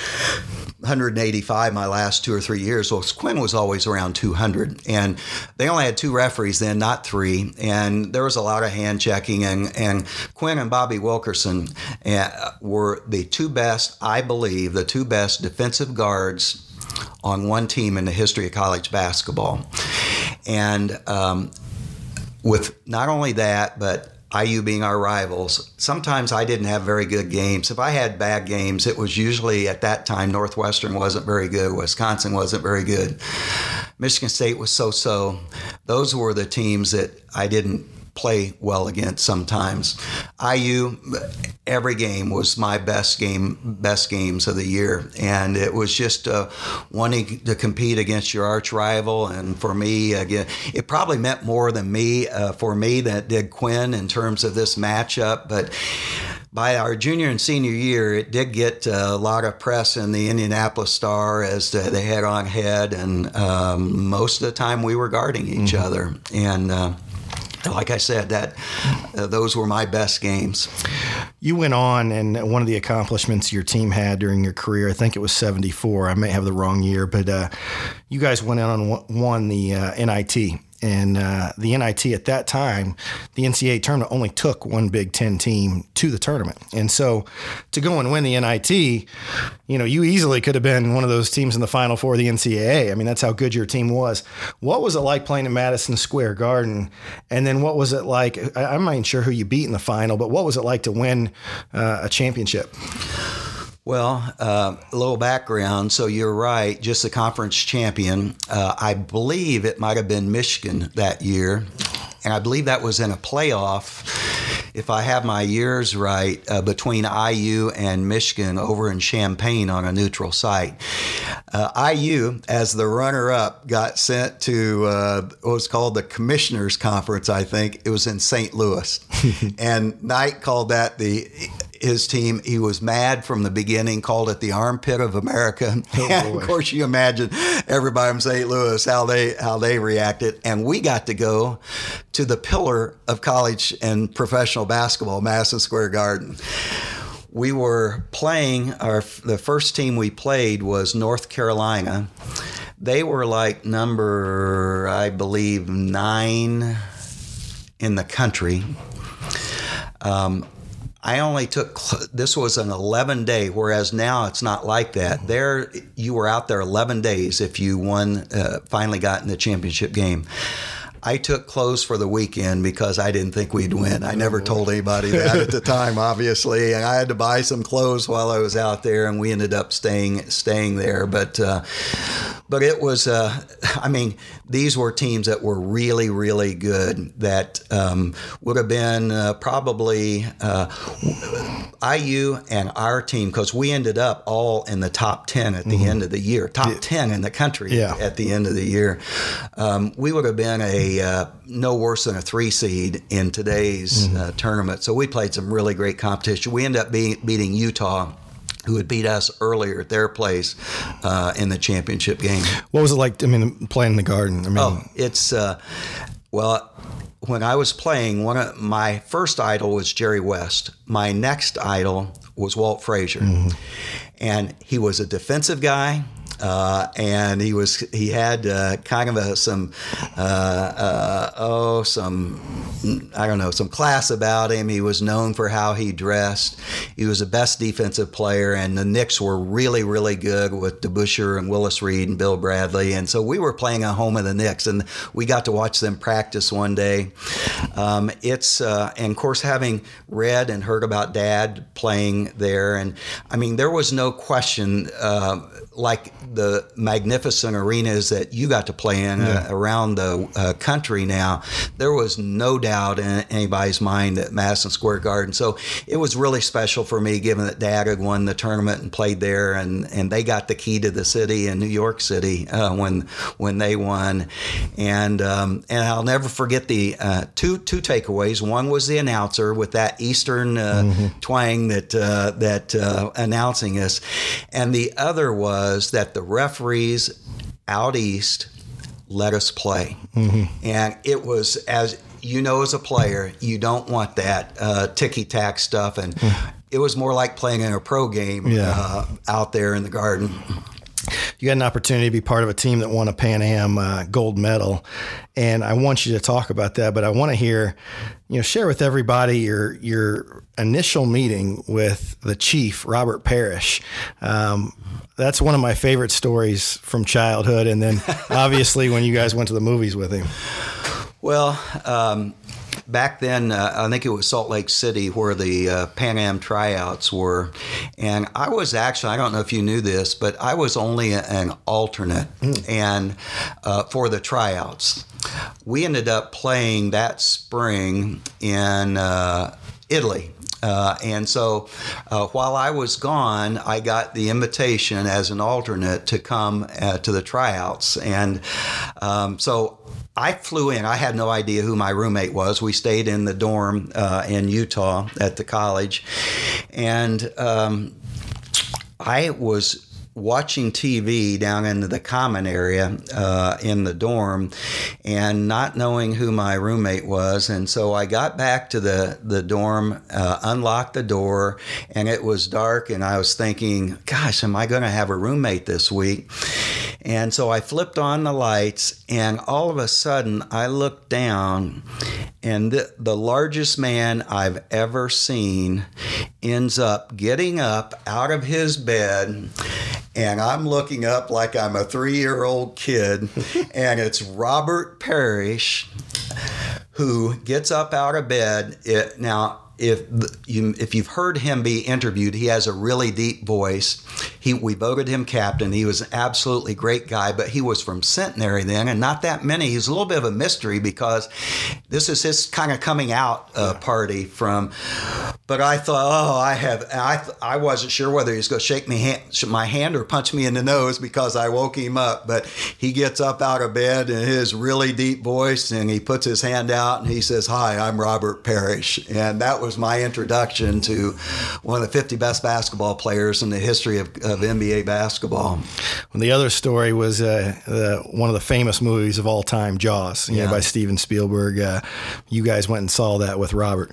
185 my last two or three years. Well, Quinn was always around 200, and they only had two referees then, not three. And there was a lot of hand checking, and, and Quinn and Bobby Wilkerson uh, were the two best, I believe, the two best defensive guards on one team in the history of college basketball. And um, with not only that, but IU being our rivals, sometimes I didn't have very good games. If I had bad games, it was usually at that time Northwestern wasn't very good, Wisconsin wasn't very good, Michigan State was so so. Those were the teams that I didn't play well against sometimes. IU, every game was my best game, best games of the year, and it was just uh, wanting to compete against your arch rival. And for me, again, it probably meant more than me uh, for me than it did Quinn in terms of this matchup, but by our junior and senior year, it did get a lot of press in the Indianapolis Star as the, the head on head, and um, most of the time we were guarding each mm-hmm. other. And uh, like I said, that uh, those were my best games. You went on, and one of the accomplishments your team had during your career, I think it was 74. I may have the wrong year, but uh, you guys went on and won the uh, NIT and uh, the NIT at that time, the NCAA tournament only took one Big Ten team to the tournament, and so to go and win the NIT, you know, you easily could have been one of those teams in the Final Four of the NCAA. I mean, that's how good your team was. What was it like playing in Madison Square Garden, and then what was it like? I, I'm not even sure who you beat in the final, but what was it like to win uh, a championship? Well, uh, a little background. So you're right, just the conference champion. Uh, I believe it might have been Michigan that year. And I believe that was in a playoff, if I have my years right, uh, between IU and Michigan over in Champaign on a neutral site. Uh, IU, as the runner up, got sent to uh, what was called the Commissioners Conference, I think. It was in St. Louis. and Knight called that the his team. He was mad from the beginning, called it the armpit of America. Oh, and of course, you imagine everybody from St. Louis how they how they reacted. And we got to go to the pillar of college and professional basketball, Madison Square Garden. We were playing our the first team we played was North Carolina. They were like number I believe nine in the country. Um, I only took this was an 11 day, whereas now it's not like that. There, you were out there 11 days if you won, uh, finally got in the championship game. I took clothes for the weekend because I didn't think we'd win. I never told anybody that at the time, obviously. And I had to buy some clothes while I was out there, and we ended up staying staying there. But uh, but it was, uh, I mean, these were teams that were really really good. That um, would have been uh, probably uh, IU and our team because we ended up all in the top ten at the mm-hmm. end of the year, top yeah. ten in the country yeah. at the end of the year. Um, we would have been a uh, no worse than a three seed in today's mm-hmm. uh, tournament. So we played some really great competition. We ended up being, beating Utah who had beat us earlier at their place uh, in the championship game. What was it like? I mean, playing in the Garden. I mean, oh, it's uh, well. When I was playing, one of my first idol was Jerry West. My next idol was Walt Frazier, mm-hmm. and he was a defensive guy. Uh, and he was he had uh, kind of a, some uh, uh, oh some I don't know some class about him. He was known for how he dressed. He was the best defensive player, and the Knicks were really really good with DeBusschere and Willis Reed and Bill Bradley. And so we were playing at home of the Knicks, and we got to watch them practice one day. Um, it's uh, and of course having read and heard about Dad playing there, and I mean there was no question uh, like the magnificent arenas that you got to play in uh, yeah. uh, around the uh, country now, there was no doubt in anybody's mind that Madison Square Garden. So it was really special for me, given that Dad had won the tournament and played there, and, and they got the key to the city in New York City uh, when when they won, and um, and I'll never forget the uh, two two takeaways. One was the announcer with that Eastern uh, mm-hmm. twang that that announcing us, and the other was that the referees out east let us play. Mm-hmm. And it was, as you know, as a player, you don't want that uh, ticky tack stuff. And mm. it was more like playing in a pro game yeah. uh, out there in the garden you had an opportunity to be part of a team that won a Pan Am uh, gold medal, and I want you to talk about that. But I want to hear, you know, share with everybody your your initial meeting with the chief, Robert Parish. Um, that's one of my favorite stories from childhood, and then obviously when you guys went to the movies with him. Well, um, back then, uh, I think it was Salt Lake City where the uh, Pan Am tryouts were. And I was actually, I don't know if you knew this, but I was only an alternate mm. and uh, for the tryouts. We ended up playing that spring in uh, Italy. Uh, and so uh, while I was gone, I got the invitation as an alternate to come uh, to the tryouts. And um, so I flew in. I had no idea who my roommate was. We stayed in the dorm uh, in Utah at the college, and um, I was watching TV down in the common area uh, in the dorm and not knowing who my roommate was. And so I got back to the, the dorm, uh, unlocked the door, and it was dark. And I was thinking, gosh, am I going to have a roommate this week? And so I flipped on the lights, and all of a sudden I looked down, and the, the largest man I've ever seen ends up getting up out of his bed and I'm looking up like I'm a three year old kid, and it's Robert Parish who gets up out of bed. It, now, if you if you've heard him be interviewed, he has a really deep voice. He we voted him captain. He was an absolutely great guy, but he was from Centenary then, and not that many. He's a little bit of a mystery because this is his kind of coming out uh, party from. But I thought, oh, I have. I I wasn't sure whether he was going to shake me hand, my hand or punch me in the nose because I woke him up. But he gets up out of bed in his really deep voice, and he puts his hand out and he says, "Hi, I'm Robert Parish," and that was was my introduction to one of the 50 best basketball players in the history of, of NBA basketball. And the other story was uh, uh, one of the famous movies of all time, Jaws, yeah. know, by Steven Spielberg. Uh, you guys went and saw that with Robert.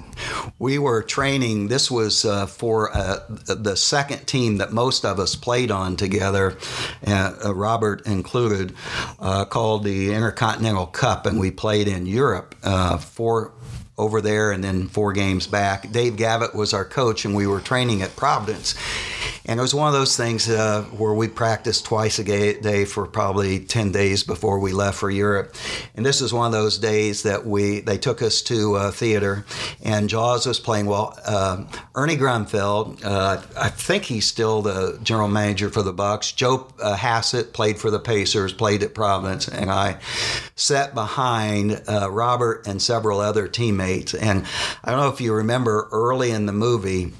We were training. This was uh, for uh, the second team that most of us played on together, uh, Robert included, called the Intercontinental Cup, and we played in Europe for over there and then four games back. Dave Gavitt was our coach, and we were training at Providence. And it was one of those things uh, where we practiced twice a day for probably 10 days before we left for Europe. And this is one of those days that we they took us to a theater, and Jaws was playing. Well, uh, Ernie Grunfeld, uh, I think he's still the general manager for the Bucks. Joe uh, Hassett played for the Pacers, played at Providence, and I sat behind uh, Robert and several other teammates and I don't know if you remember early in the movie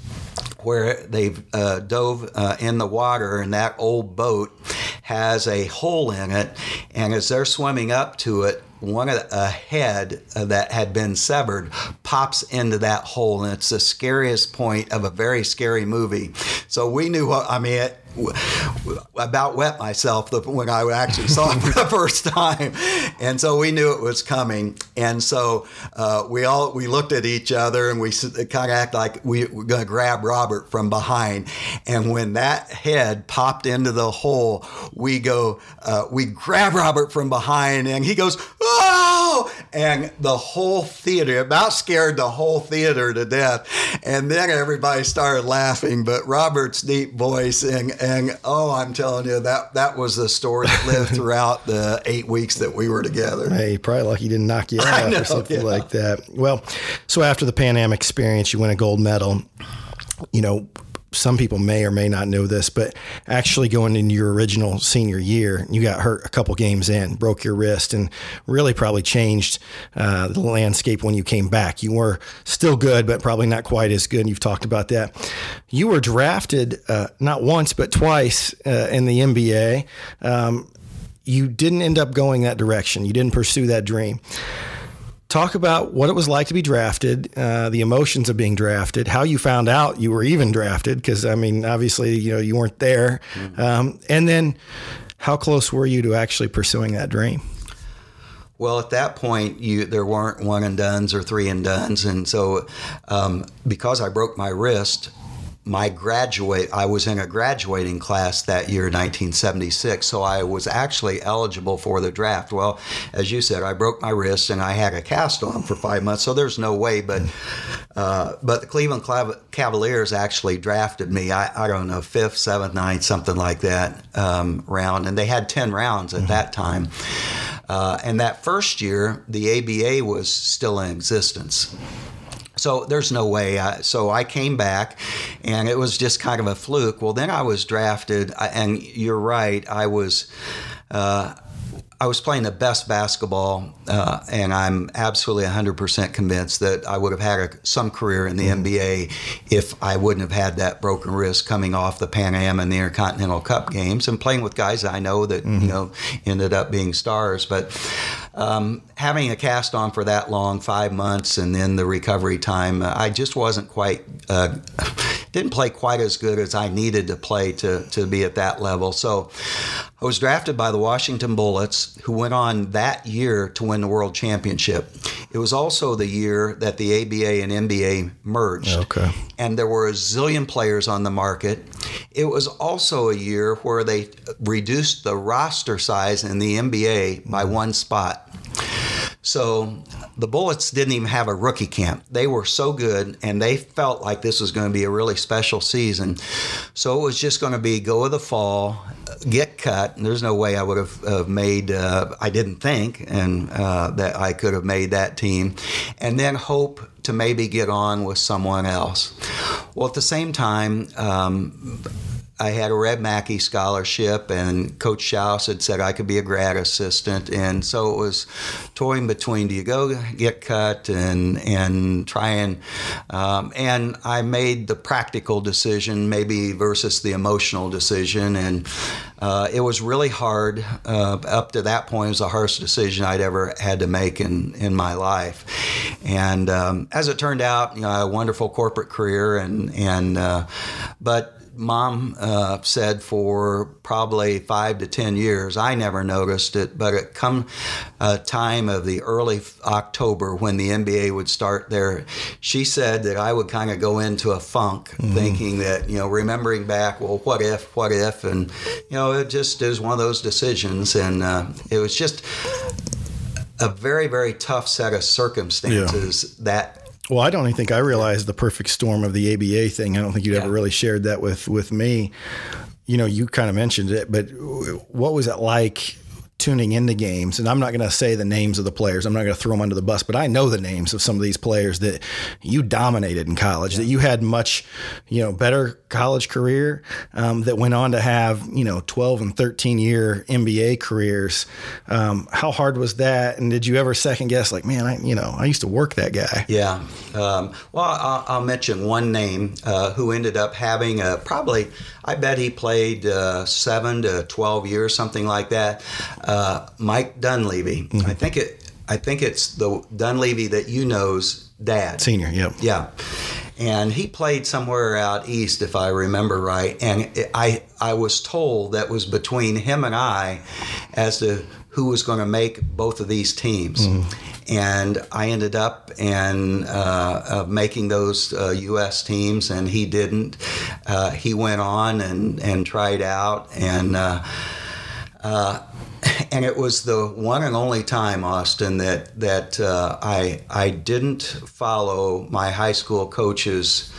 where they've uh, dove uh, in the water and that old boat has a hole in it. And as they're swimming up to it, one a head that had been severed pops into that hole, and it's the scariest point of a very scary movie. So we knew what I mean. It, about wet myself when I actually saw it for the first time, and so we knew it was coming. And so uh, we all we looked at each other and we kind of act like we were going to grab Robert from behind. And when that head popped into the hole, we go uh, we grab Robert from behind, and he goes! And the whole theater about scared the whole theater to death. And then everybody started laughing, but Robert's deep voice and and oh, I'm telling you that that was the story that lived throughout the eight weeks that we were together. Hey, probably lucky he didn't knock you out know, or something yeah. like that. Well, so after the Pan Am experience, you win a gold medal. You know, some people may or may not know this, but actually going into your original senior year, you got hurt a couple games in, broke your wrist, and really probably changed uh, the landscape when you came back. You were still good, but probably not quite as good. You've talked about that. You were drafted uh, not once, but twice uh, in the NBA. Um, you didn't end up going that direction. You didn't pursue that dream talk about what it was like to be drafted, uh, the emotions of being drafted, how you found out you were even drafted, because I mean, obviously, you know, you weren't there, mm-hmm. um, and then how close were you to actually pursuing that dream? Well, at that point, you there weren't one and duns or three and duns, and so um, because I broke my wrist, my graduate I was in a graduating class that year 1976 so I was actually eligible for the draft. Well as you said I broke my wrist and I had a cast on for 5 months so there's no way but uh, but the Cleveland Cavaliers actually drafted me I, I don't know 5th 7th 9th something like that um, round and they had 10 rounds at mm-hmm. that time. Uh, and that first year the ABA was still in existence so there's no way. I, so I came back, and it was just kind of a fluke. Well, then I was drafted, and you're right. I was. Uh, I was playing the best basketball, uh, and I'm absolutely 100% convinced that I would have had a, some career in the mm. Mm-hmm. NBA if I wouldn't have had that broken wrist coming off the Pan Am and the Intercontinental Cup games and playing with guys I know that mm-hmm. you know ended up being stars. But um, having a cast on for that long, five months, and then the recovery time, uh, I just wasn't quite. Uh, didn't play quite as good as I needed to play to, to be at that level. So I was drafted by the Washington Bullets, who went on that year to win the World Championship. It was also the year that the ABA and NBA merged. Okay. And there were a zillion players on the market. it was also a year where they reduced the roster size in the NBA by mm-hmm. one spot. So the Bullets didn't even have a rookie camp. They were so good, and they felt like this was going to be a really special season. So it was just going to be go of the fall, get cut. And there's no way I would have made. Uh, I didn't think, and uh, that I could have made that team, and then hope to maybe get on with someone else. Well, at the same time. Um, I had a Red Mackey scholarship, and Coach Schaus had said I could be a grad assistant, and so it was toying between do you go get cut and and try and um, and I made the practical decision maybe versus the emotional decision, and uh, it was really hard. Uh, up to that point, it was the hardest decision I'd ever had to make in in my life, and um, as it turned out, you know, a wonderful corporate career, and and uh, but mom uh, said for probably five to ten years. I never noticed it, but it come a time of the early October when the NBA would start there, she said that I would kind of go into a funk, mm-hmm. thinking that you know, remembering back, well, what if, what if, and you know, it just is one of those decisions, and uh, it was just a very, very tough set of circumstances yeah. that well, I don't even think I realized the perfect storm of the ABA thing. I don't think you'd yeah. ever really shared that with with me. You know, you kind of mentioned it, but what was it like tuning into games, and I'm not going to say the names of the players. I'm not going to throw them under the bus, but I know the names of some of these players that you dominated in college, yeah. that you had much, you know, better college career, um, that went on to have, you know, 12 and 13 year NBA careers. Um, how hard was that? And did you ever second guess, like, man, I, you know, I used to work that guy? Yeah. Um, well, I'll, I'll, mention one name uh, who ended up having a, probably, I bet he played uh, seven to 12 years, something like that uh, Mike Dunleavy. Mm-hmm. I think it. I think it's the Dunleavy that you know's dad. Senior, yep. Yeah. And he played somewhere out east, if I remember right. And I, I was told that was between him and I as to who was going to make both of these teams. Mm-hmm. And I ended up and uh, uh, making those uh, U.S. teams, and he didn't. Uh, he went on and, and tried out, and uh, uh, and it was the one and only time, Austin, that that uh, I I didn't follow my high school coaches.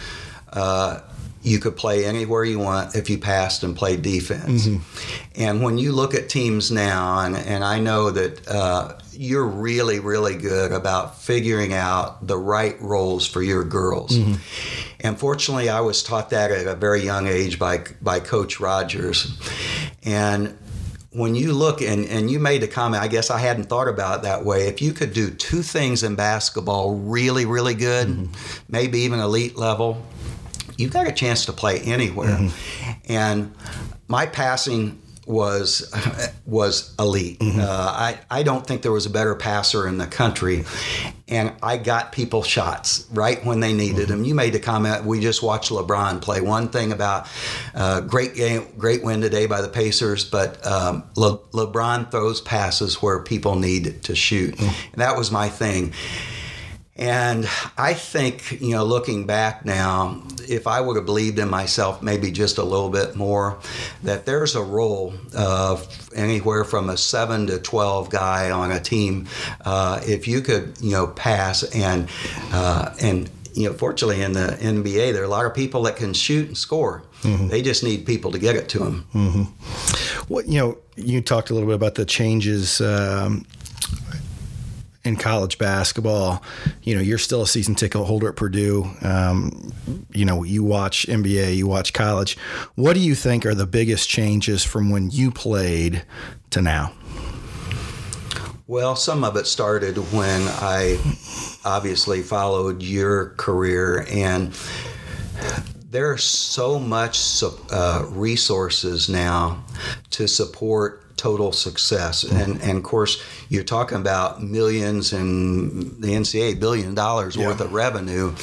Uh, you could play anywhere you want if you passed and played defense. Mm-hmm. And when you look at teams now, and, and I know that uh, you're really, really good about figuring out the right roles for your girls. Mm-hmm. And fortunately, I was taught that at a very young age by, by Coach Rogers. And when you look and, and you made a comment, I guess I hadn't thought about it that way. If you could do two things in basketball really, really good, mm-hmm. maybe even elite level, you've got a chance to play anywhere. Mm-hmm. And my passing was was elite. Mm-hmm. Uh, I I don't think there was a better passer in the country, and I got people shots right when they needed mm-hmm. them. You made the comment. We just watched LeBron play. One thing about uh, great game, great win today by the Pacers, but um, Le- LeBron throws passes where people need to shoot, mm-hmm. and that was my thing. And I think, you know, looking back now, if I would have believed in myself maybe just a little bit more, that there's a role of anywhere from a seven to 12 guy on a team. Uh, if you could, you know, pass and, uh, and, you know, fortunately in the NBA, there are a lot of people that can shoot and score. Mm-hmm. They just need people to get it to them. Mm-hmm. What you know, you talked a little bit about the changes um, in college basketball, you know, you're still a season ticket holder at Purdue. Um, you know, you watch NBA, you watch college. What do you think are the biggest changes from when you played to now? Well, some of it started when I obviously followed your career, and there are so much uh, resources now to support total success. And, and of course, you're talking about millions and the NCAA billion dollars Yeah. worth of revenue.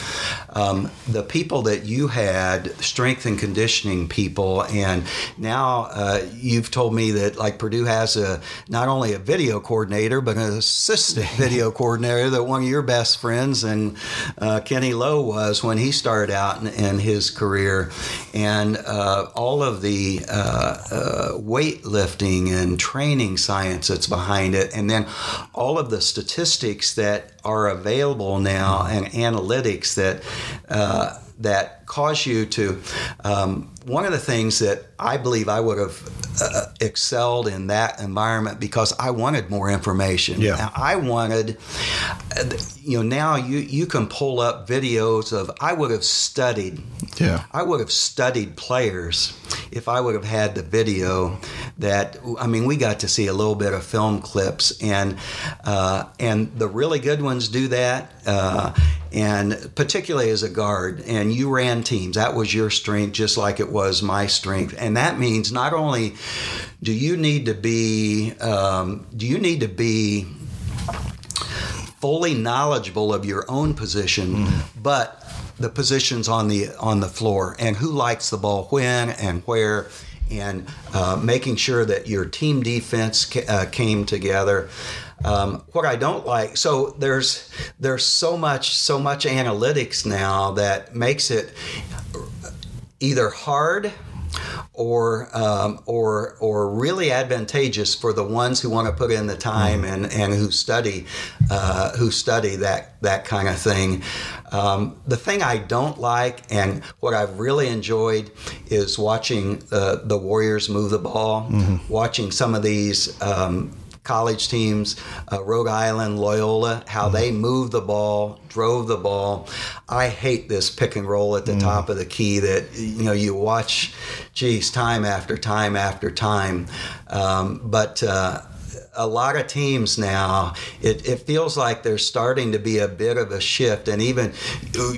Um, the people that you had, strength and conditioning people, and now uh, you've told me that like Purdue has a not only a video coordinator but an assistant video coordinator that one of your best friends and uh, Kenny Lowe was when he started out in, in his career, and uh, all of the uh, uh, weightlifting and training science that's behind it, and then all of the statistics that are available now and analytics that uh, that cause you to. Um, one of the things that I believe I would have uh, excelled in that environment because I wanted more information. Yeah. I wanted, you know, now you you can pull up videos of I would have studied. Yeah. I would have studied players if I would have had the video. That I mean, we got to see a little bit of film clips, and uh, and the really good ones do that. Uh, and particularly as a guard, and you ran teams. That was your strength, just like it was my strength. And that means not only do you need to be, um, do you need to be fully knowledgeable of your own position, but the positions on the on the floor and who likes the ball when and where, and uh, making sure that your team defense ca- uh, came together. Um, what I don't like, so there's there's so much so much analytics now that makes it either hard or um, or or really advantageous for the ones who want to put in the time and, and who study uh, who study that that kind of thing. Um, the thing I don't like and what I've really enjoyed is watching uh, the Warriors move the ball, watching some of these. Um, college teams, uh, Rhode Island, Loyola, how they moved the ball, drove the ball. I hate this pick and roll at the top of the key that you know you watch, geez, time after time after time. Um, but uh, a lot of teams now, it, it feels like there's starting to be a bit of a shift. And even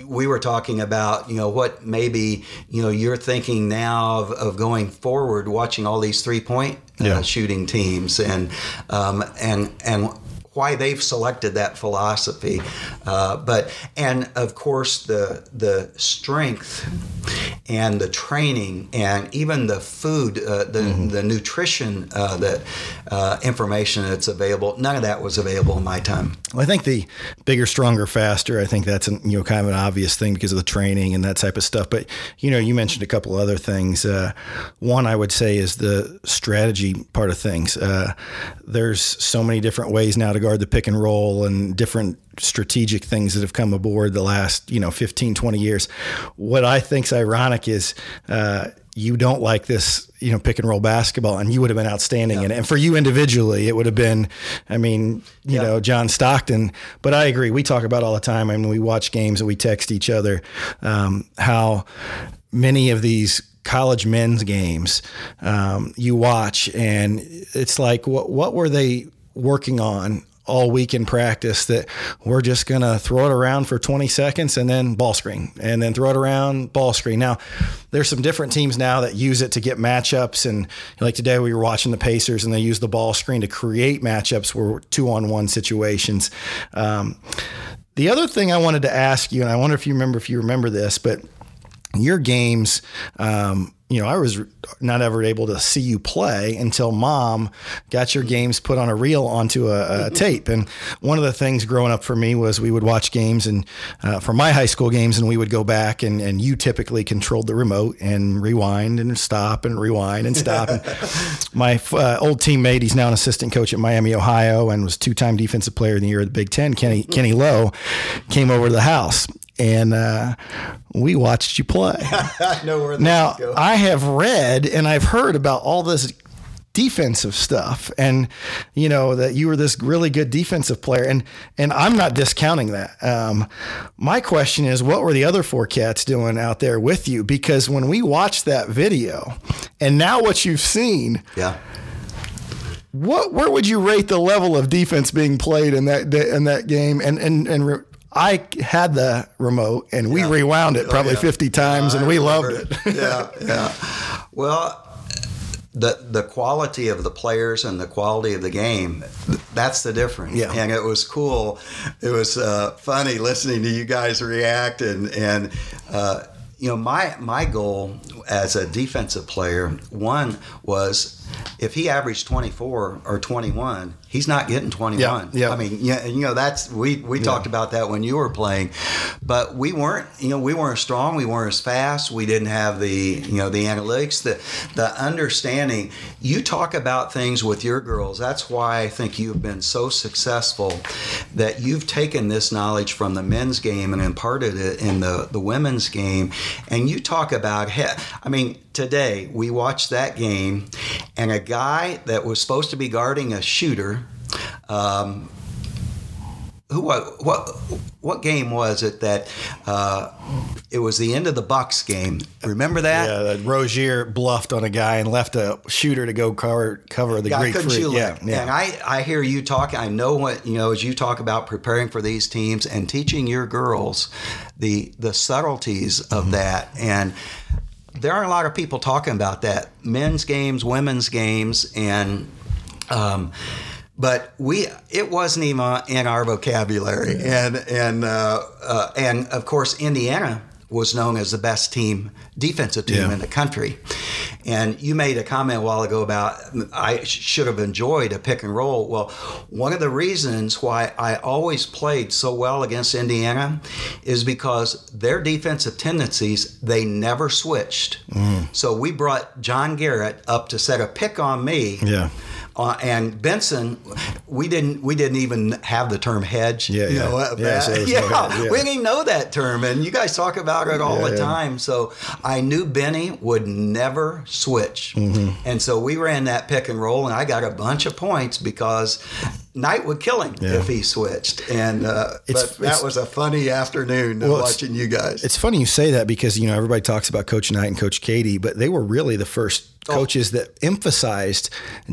we were talking about, you know, what maybe, you know, you're thinking now of, of going forward, watching all these three point Yeah. uh, shooting teams and, um, and, and, why they've selected that philosophy, uh, but and of course the the strength and the training and even the food, uh, the the nutrition uh, that uh, information that's available. None of that was available in my time. Well, I think the bigger, stronger, faster. I think that's an, you know kind of an obvious thing because of the training and that type of stuff. But you know, you mentioned a couple other things. Uh, one I would say is the strategy part of things. Uh, there's so many different ways now to the pick and roll and different strategic things that have come aboard the last you know 15 20 years. What i think's ironic is uh, you don't like this you know pick and roll basketball and you would have been outstanding in it. And for you individually it would have been i mean you Yeah. know john stockton. But i agree we talk about all the time. I mean, we watch games and we text each other um, how many of these college men's games um, you watch and it's like what what were they working on all week in practice that we're just going to throw it around for 20 seconds and then ball screen and then throw it around ball screen. Now, there's some different teams now that use it to get matchups. And like today, we were watching the Pacers and they use the ball screen to create matchups where two on one situations. Um, the other thing I wanted to ask you, and I wonder if you remember if you remember this, but your games, um, you know, I was not ever able to see you play until mom got your games put on a reel onto a, a tape. And one of the things growing up for me was we would watch games and uh, for my high school games, and we would go back and, and you typically controlled the remote and rewind and stop and rewind and stop. and my uh, old teammate, he's now an assistant coach at Miami, Ohio, and was two time defensive player of the year of the Big Ten, Kenny, Kenny Lowe, came over to the house. And uh, we watched you play. I know where Now, I have read and I've heard about all this defensive stuff and you know that you were this really good defensive player and and I'm not discounting that. Um, my question is what were the other four cats doing out there with you because when we watched that video and now what you've seen yeah. what where would you rate the level of defense being played in that in that game and and and I had the remote and we rewound it probably Oh, yeah. 50 times and we loved remember it. yeah, yeah. Well, the the quality of the players and the quality of the game that's the difference Yeah. and it was cool it was uh, funny listening to you guys react and and uh, you know my my goal as a defensive player one was if he averaged 24 or 21 he's not getting 21 Yeah, yeah. i mean yeah you know that's we we talked about that when you were playing but we weren't you know we weren't strong we weren't as fast we didn't have the you know the analytics the the understanding. You talk about things with your girls that's why i think you've been so successful that you've taken this knowledge from the men's game and imparted it in the the women's game and you talk about i mean today we watched that game and a guy that was supposed to be guarding a shooter um, who what what what game was it that uh, it was the end of the Bucks game? Remember that? Yeah, that Rozier bluffed on a guy and left a shooter to go cover cover the Yeah, Greek freak. Yeah, yeah. And I, I hear you talk. I know what you know as you talk about preparing for these teams and teaching your girls the the subtleties of Mm-hmm. that. And there aren't a lot of people talking about that. Men's games, women's games, and um, but we it wasn't even in our vocabulary. And and uh, uh, and of course Indiana was known as the best team defensive team Yeah. in the country. And you made a comment a while ago about I should have enjoyed a pick and roll. Well, one of the reasons why I always played so well against Indiana is because their defensive tendencies they never switched. Mm. So we brought John Garrett up to set a pick on me. Yeah. Uh, and Benson, we didn't we didn't even have the term hedge. Yeah, you yeah. know, uh, Yeah, so no yeah, hedge, yeah. we didn't even know that term, and you guys talk about it all Yeah, the time. So I knew Benny would never switch, Mm-hmm. and so we ran that pick and roll, and I got a bunch of points because Knight would kill him Yeah. if he switched, and uh, It's- but that it's- was a funny afternoon Well, watching you guys. It's funny you say that because you know everybody talks about Coach Knight and Coach Keady, but they were really the first Oh. coaches that emphasized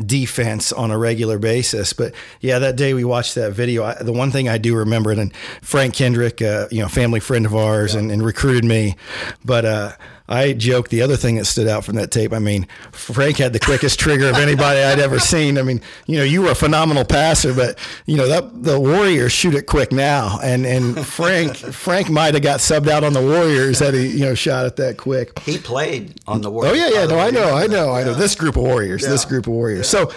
defense on a regular basis. But yeah, that day we watched that video. I, the one thing I do remember, and Frank Kendrick, uh, you know, family friend of ours, and, and recruited me, but. uh I joked the other thing that stood out from that tape. I mean, Frank had the quickest trigger of anybody I'd ever seen. I mean, you know, you were a phenomenal passer, but you know that the Warriors shoot it quick now, and and Frank Frank might have got subbed out on the Warriors had he you know shot it that quick. he played on the Warriors. Oh yeah, yeah, no, I know, I know, I know. Yeah. This group of Warriors, this group of Warriors. So,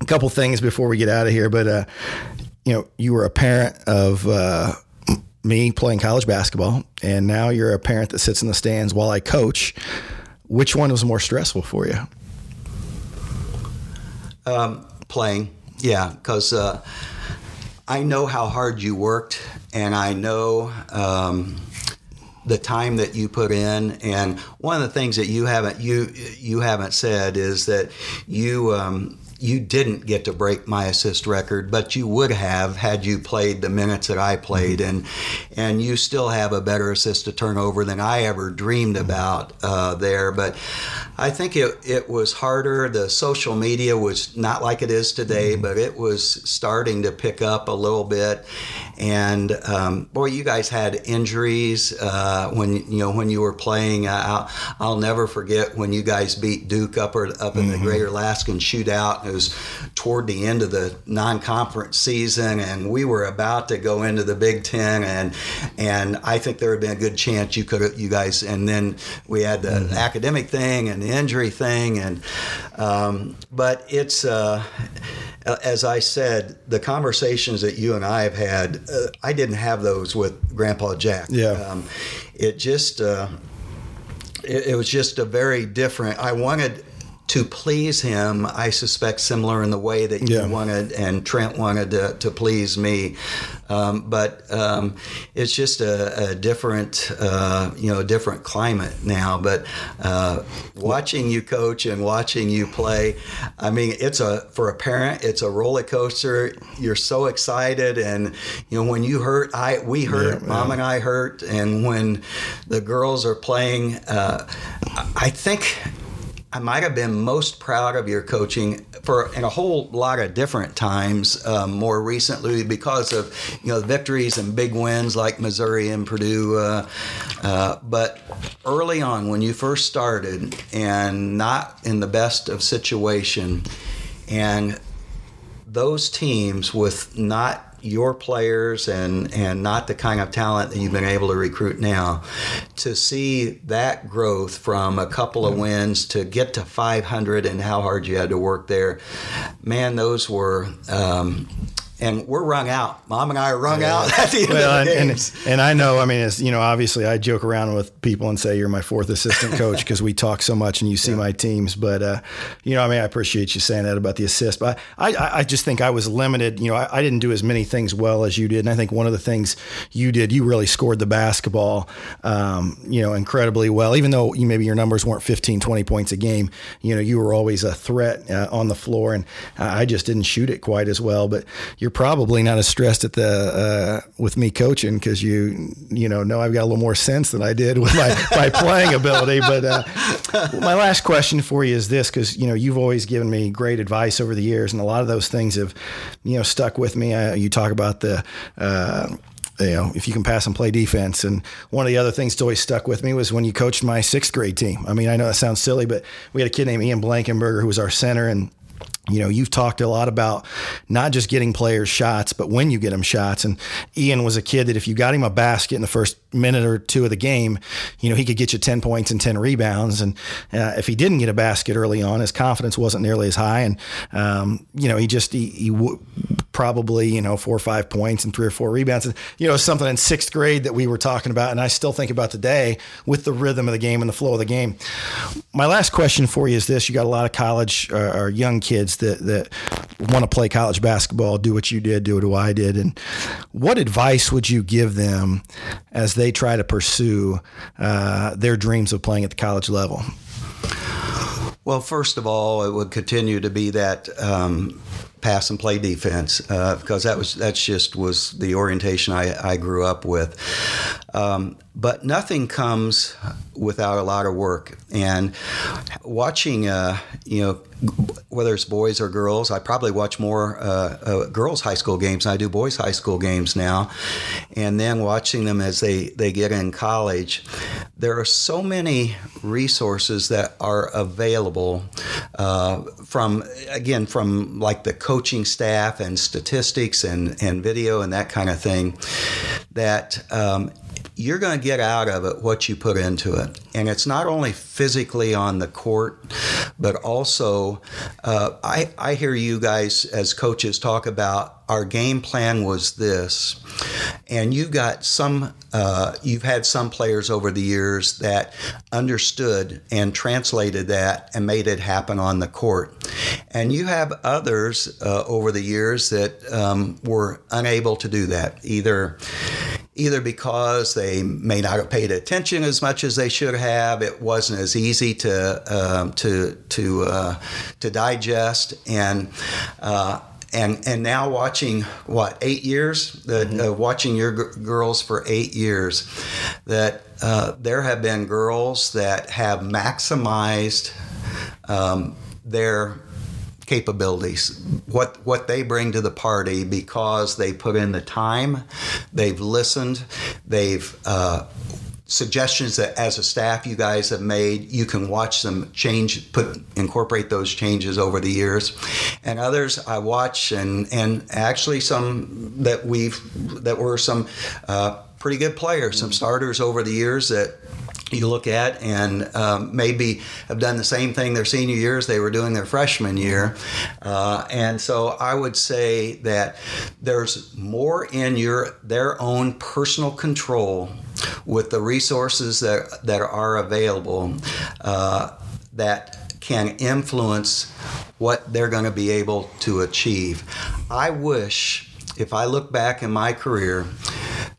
a couple things before we get out of here, but uh, you know, you were a parent of. Uh, me playing college basketball, and now you're a parent that sits in the stands while I coach. Which one was more stressful for you? Um, playing, yeah, because uh, I know how hard you worked, and I know um, the time that you put in. And one of the things that you haven't you you haven't said is that you. Um, you didn't get to break my assist record, but you would have had you played the minutes that I played, and and you still have a better assist to turnover than I ever dreamed about uh, there. But I think it it was harder. The social media was not like it is today, but it was starting to pick up a little bit. And um, boy, you guys had injuries uh, when you know when you were playing. Uh, I'll, I'll never forget when you guys beat Duke up or, up in the Greater Alaskan Shootout. Was toward the end of the non-conference season, and we were about to go into the Big Ten, and and I think there had been a good chance you could you guys. And then we had the academic thing and the injury thing, and um, but it's uh, as I said, the conversations that you and I have had, uh, I didn't have those with Grandpa Jack. Yeah. um, it just uh, it, it was just a very different. I wanted to please him. I suspect similar in the way that Yeah. you wanted and Trent wanted to, to please me. Um, but um, it's just a, a different, uh, you know, different climate now. But uh, watching you coach and watching you play, I mean, it's a for a parent, it's a roller coaster. You're so excited, and you know when you hurt, I we hurt, Yeah, mom yeah. and I hurt, and when the girls are playing, uh, I think. I might have been most proud of your coaching for in a whole lot of different times. Um, more recently, because of you know victories and big wins like Missouri and Purdue. Uh, uh, but early on, when you first started, and not in the best of situation, and those teams with not your players and and not the kind of talent that you've been able to recruit now to see that growth from a couple of wins to get to 500 and how hard you had to work there man those were um, and we're wrung out. Mom and I are wrung yeah. out at the end well, of the and, games. And, and, I know, I mean, as you know, obviously I joke around with people and say you're my fourth assistant coach because we talk so much and you see yeah. my teams. But uh, you know, I mean, I appreciate you saying that about the assist. But I, I, I just think I was limited. You know, I, I, didn't do as many things well as you did, and I think one of the things you did, you really scored the basketball, um, you know, incredibly well. Even though you, maybe your numbers weren't 15, 20 points a game, you know, you were always a threat uh, on the floor, and I just didn't shoot it quite as well. But you're probably not as stressed at the uh, with me coaching because you you know know I've got a little more sense than I did with my my playing ability. But uh, my last question for you is this because you know you've always given me great advice over the years, and a lot of those things have you know stuck with me. Uh, you talk about the uh, you know, if you can pass and play defense. And one of the other things that always stuck with me was when you coached my sixth grade team. I mean, I know that sounds silly, but we had a kid named Ian Blankenberger who was our center and you know, you've talked a lot about not just getting players shots, but when you get them shots. And Ian was a kid that if you got him a basket in the first minute or two of the game, you know, he could get you 10 points and 10 rebounds. And uh, if he didn't get a basket early on, his confidence wasn't nearly as high. And, um, you know, he just, he, he w- probably, you know, four or five points and three or four rebounds. And, you know, something in sixth grade that we were talking about. And I still think about today with the rhythm of the game and the flow of the game. My last question for you is this you got a lot of college uh, or young kids that, that want to play college basketball, do what you did, do what I did. And what advice would you give them as they try to pursue uh, their dreams of playing at the college level? Well, first of all, it would continue to be that um, pass and play defense uh, because that was that's just was the orientation I, I grew up with. Um, but nothing comes without a lot of work. And watching, uh, you know, whether it's boys or girls, I probably watch more uh, uh, girls' high school games I do boys' high school games now. And then watching them as they, they get in college, there are so many resources that are available uh, from, again, from like the coaching staff and statistics and, and video and that kind of thing that um, you're going to get out of it what you put into it. And it's not only physically on the court, but also uh, I, I hear you guys as coaches talk about our game plan was this. And you've got some, uh, you've had some players over the years that understood and translated that and made it happen on the court. And you have others uh, over the years that um, were unable to do that, either either because they may not have paid attention as much as they should have. It wasn't as easy to um, to to uh, to digest, and uh, and and now watching what eight years that mm-hmm. uh, watching your g- girls for eight years, that uh, there have been girls that have maximized um, their capabilities, what what they bring to the party because they put in the time, they've listened, they've uh, suggestions that as a staff you guys have made you can watch them change put incorporate those changes over the years. And others i watch and and actually some that we've that were some uh, pretty good players some starters over the years that you look at and um, maybe have done the same thing their senior years they were doing their freshman year. Uh, and so i would say that there's more in your their own personal control with the resources that, that are available uh, that can influence what they're going to be able to achieve. I wish if i look back in my career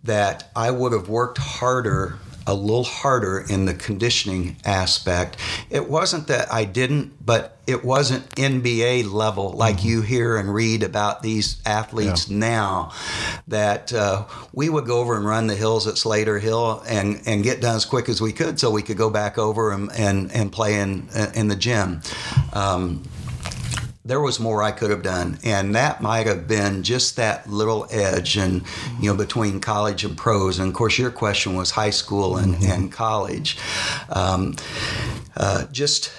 that i would have worked harder a little harder in the conditioning aspect. It wasn't that I didn't, but it wasn't NBA level like mm-hmm. you hear and read about these athletes yeah. now. That uh, we would go over and run the hills at Slayter Hill and, and get done as quick as we could so we could go back over and, and, and play in, in the gym. Um, there was more I could have done, and that might have been just that little edge, and you know, between college and pros. And of course, your question was high school and, mm-hmm. and college. Um, uh, just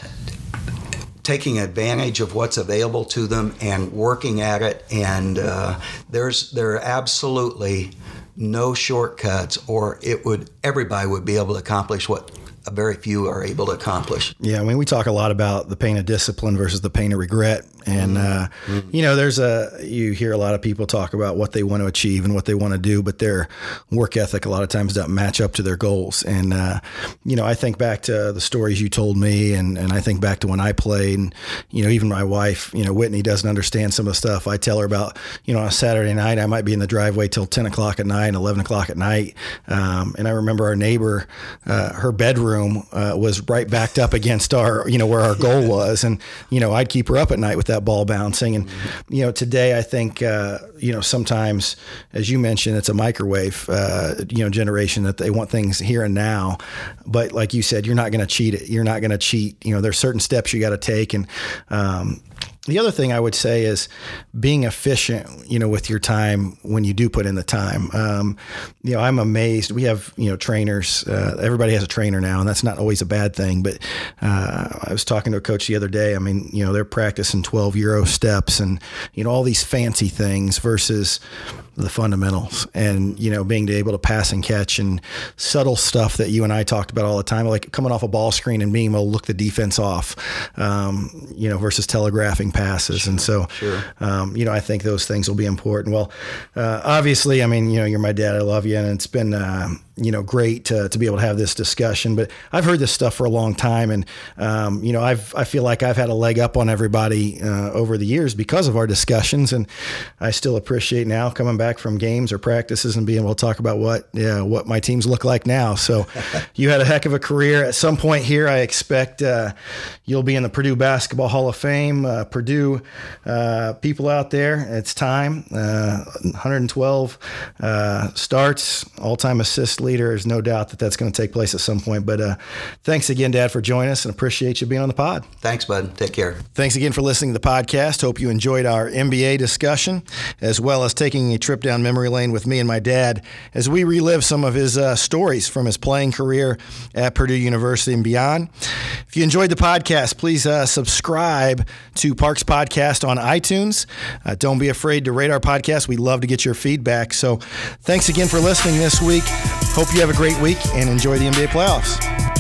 taking advantage of what's available to them and working at it. And uh, there's there are absolutely no shortcuts, or it would everybody would be able to accomplish what very few are able to accomplish. Yeah, I mean, we talk a lot about the pain of discipline versus the pain of regret. And, uh, mm-hmm. you know, there's a, you hear a lot of people talk about what they want to achieve and what they want to do, but their work ethic a lot of times doesn't match up to their goals. And, uh, you know, I think back to the stories you told me and, and I think back to when I played and, you know, even my wife, you know, Whitney doesn't understand some of the stuff I tell her about, you know, on a Saturday night, I might be in the driveway till 10 o'clock at night, 11 o'clock at night. Um, and I remember our neighbor, uh, her bedroom uh, was right backed up against our, you know, where our goal was. And, you know, I'd keep her up at night with that ball bouncing. And, you know, today I think, uh, you know, sometimes, as you mentioned, it's a microwave, uh, you know, generation that they want things here and now. But like you said, you're not going to cheat it. You're not going to cheat. You know, there's certain steps you got to take. And, um, the other thing I would say is being efficient, you know, with your time when you do put in the time. Um, you know, I'm amazed. We have, you know, trainers. Uh, everybody has a trainer now, and that's not always a bad thing. But uh, I was talking to a coach the other day. I mean, you know, they're practicing 12 euro steps and you know all these fancy things versus the fundamentals and you know being able to pass and catch and subtle stuff that you and I talked about all the time like coming off a ball screen and being able to look the defense off um, you know versus telegraphing passes. Sure, and so sure. um, you know I think those things will be important. Well uh, obviously I mean you know you're my dad. I love you. And it's been uh, you know, great to, to be able to have this discussion. But I've heard this stuff for a long time, and um, you know, I've I feel like I've had a leg up on everybody uh, over the years because of our discussions, and I still appreciate now coming back from games or practices and being able to talk about what yeah what my teams look like now. So you had a heck of a career. At some point here, I expect uh, you'll be in the Purdue Basketball Hall of Fame. Uh, Purdue uh, people out there, it's time. 112 uh, uh, starts, all time assist leader. There's no doubt that that's going to take place at some point. But uh, thanks again, Dad, for joining us and appreciate you being on the pod. Thanks, bud. Take care. Thanks again for listening to the podcast. Hope you enjoyed our NBA discussion, as well as taking a trip down memory lane with me and my dad as we relive some of his uh, stories from his playing career at Purdue University and beyond. If you enjoyed the podcast, please uh, subscribe to Parks Podcast on iTunes. Uh, don't be afraid to rate our podcast. We love to get your feedback. So thanks again for listening this week. Hope you have a great week and enjoy the NBA playoffs.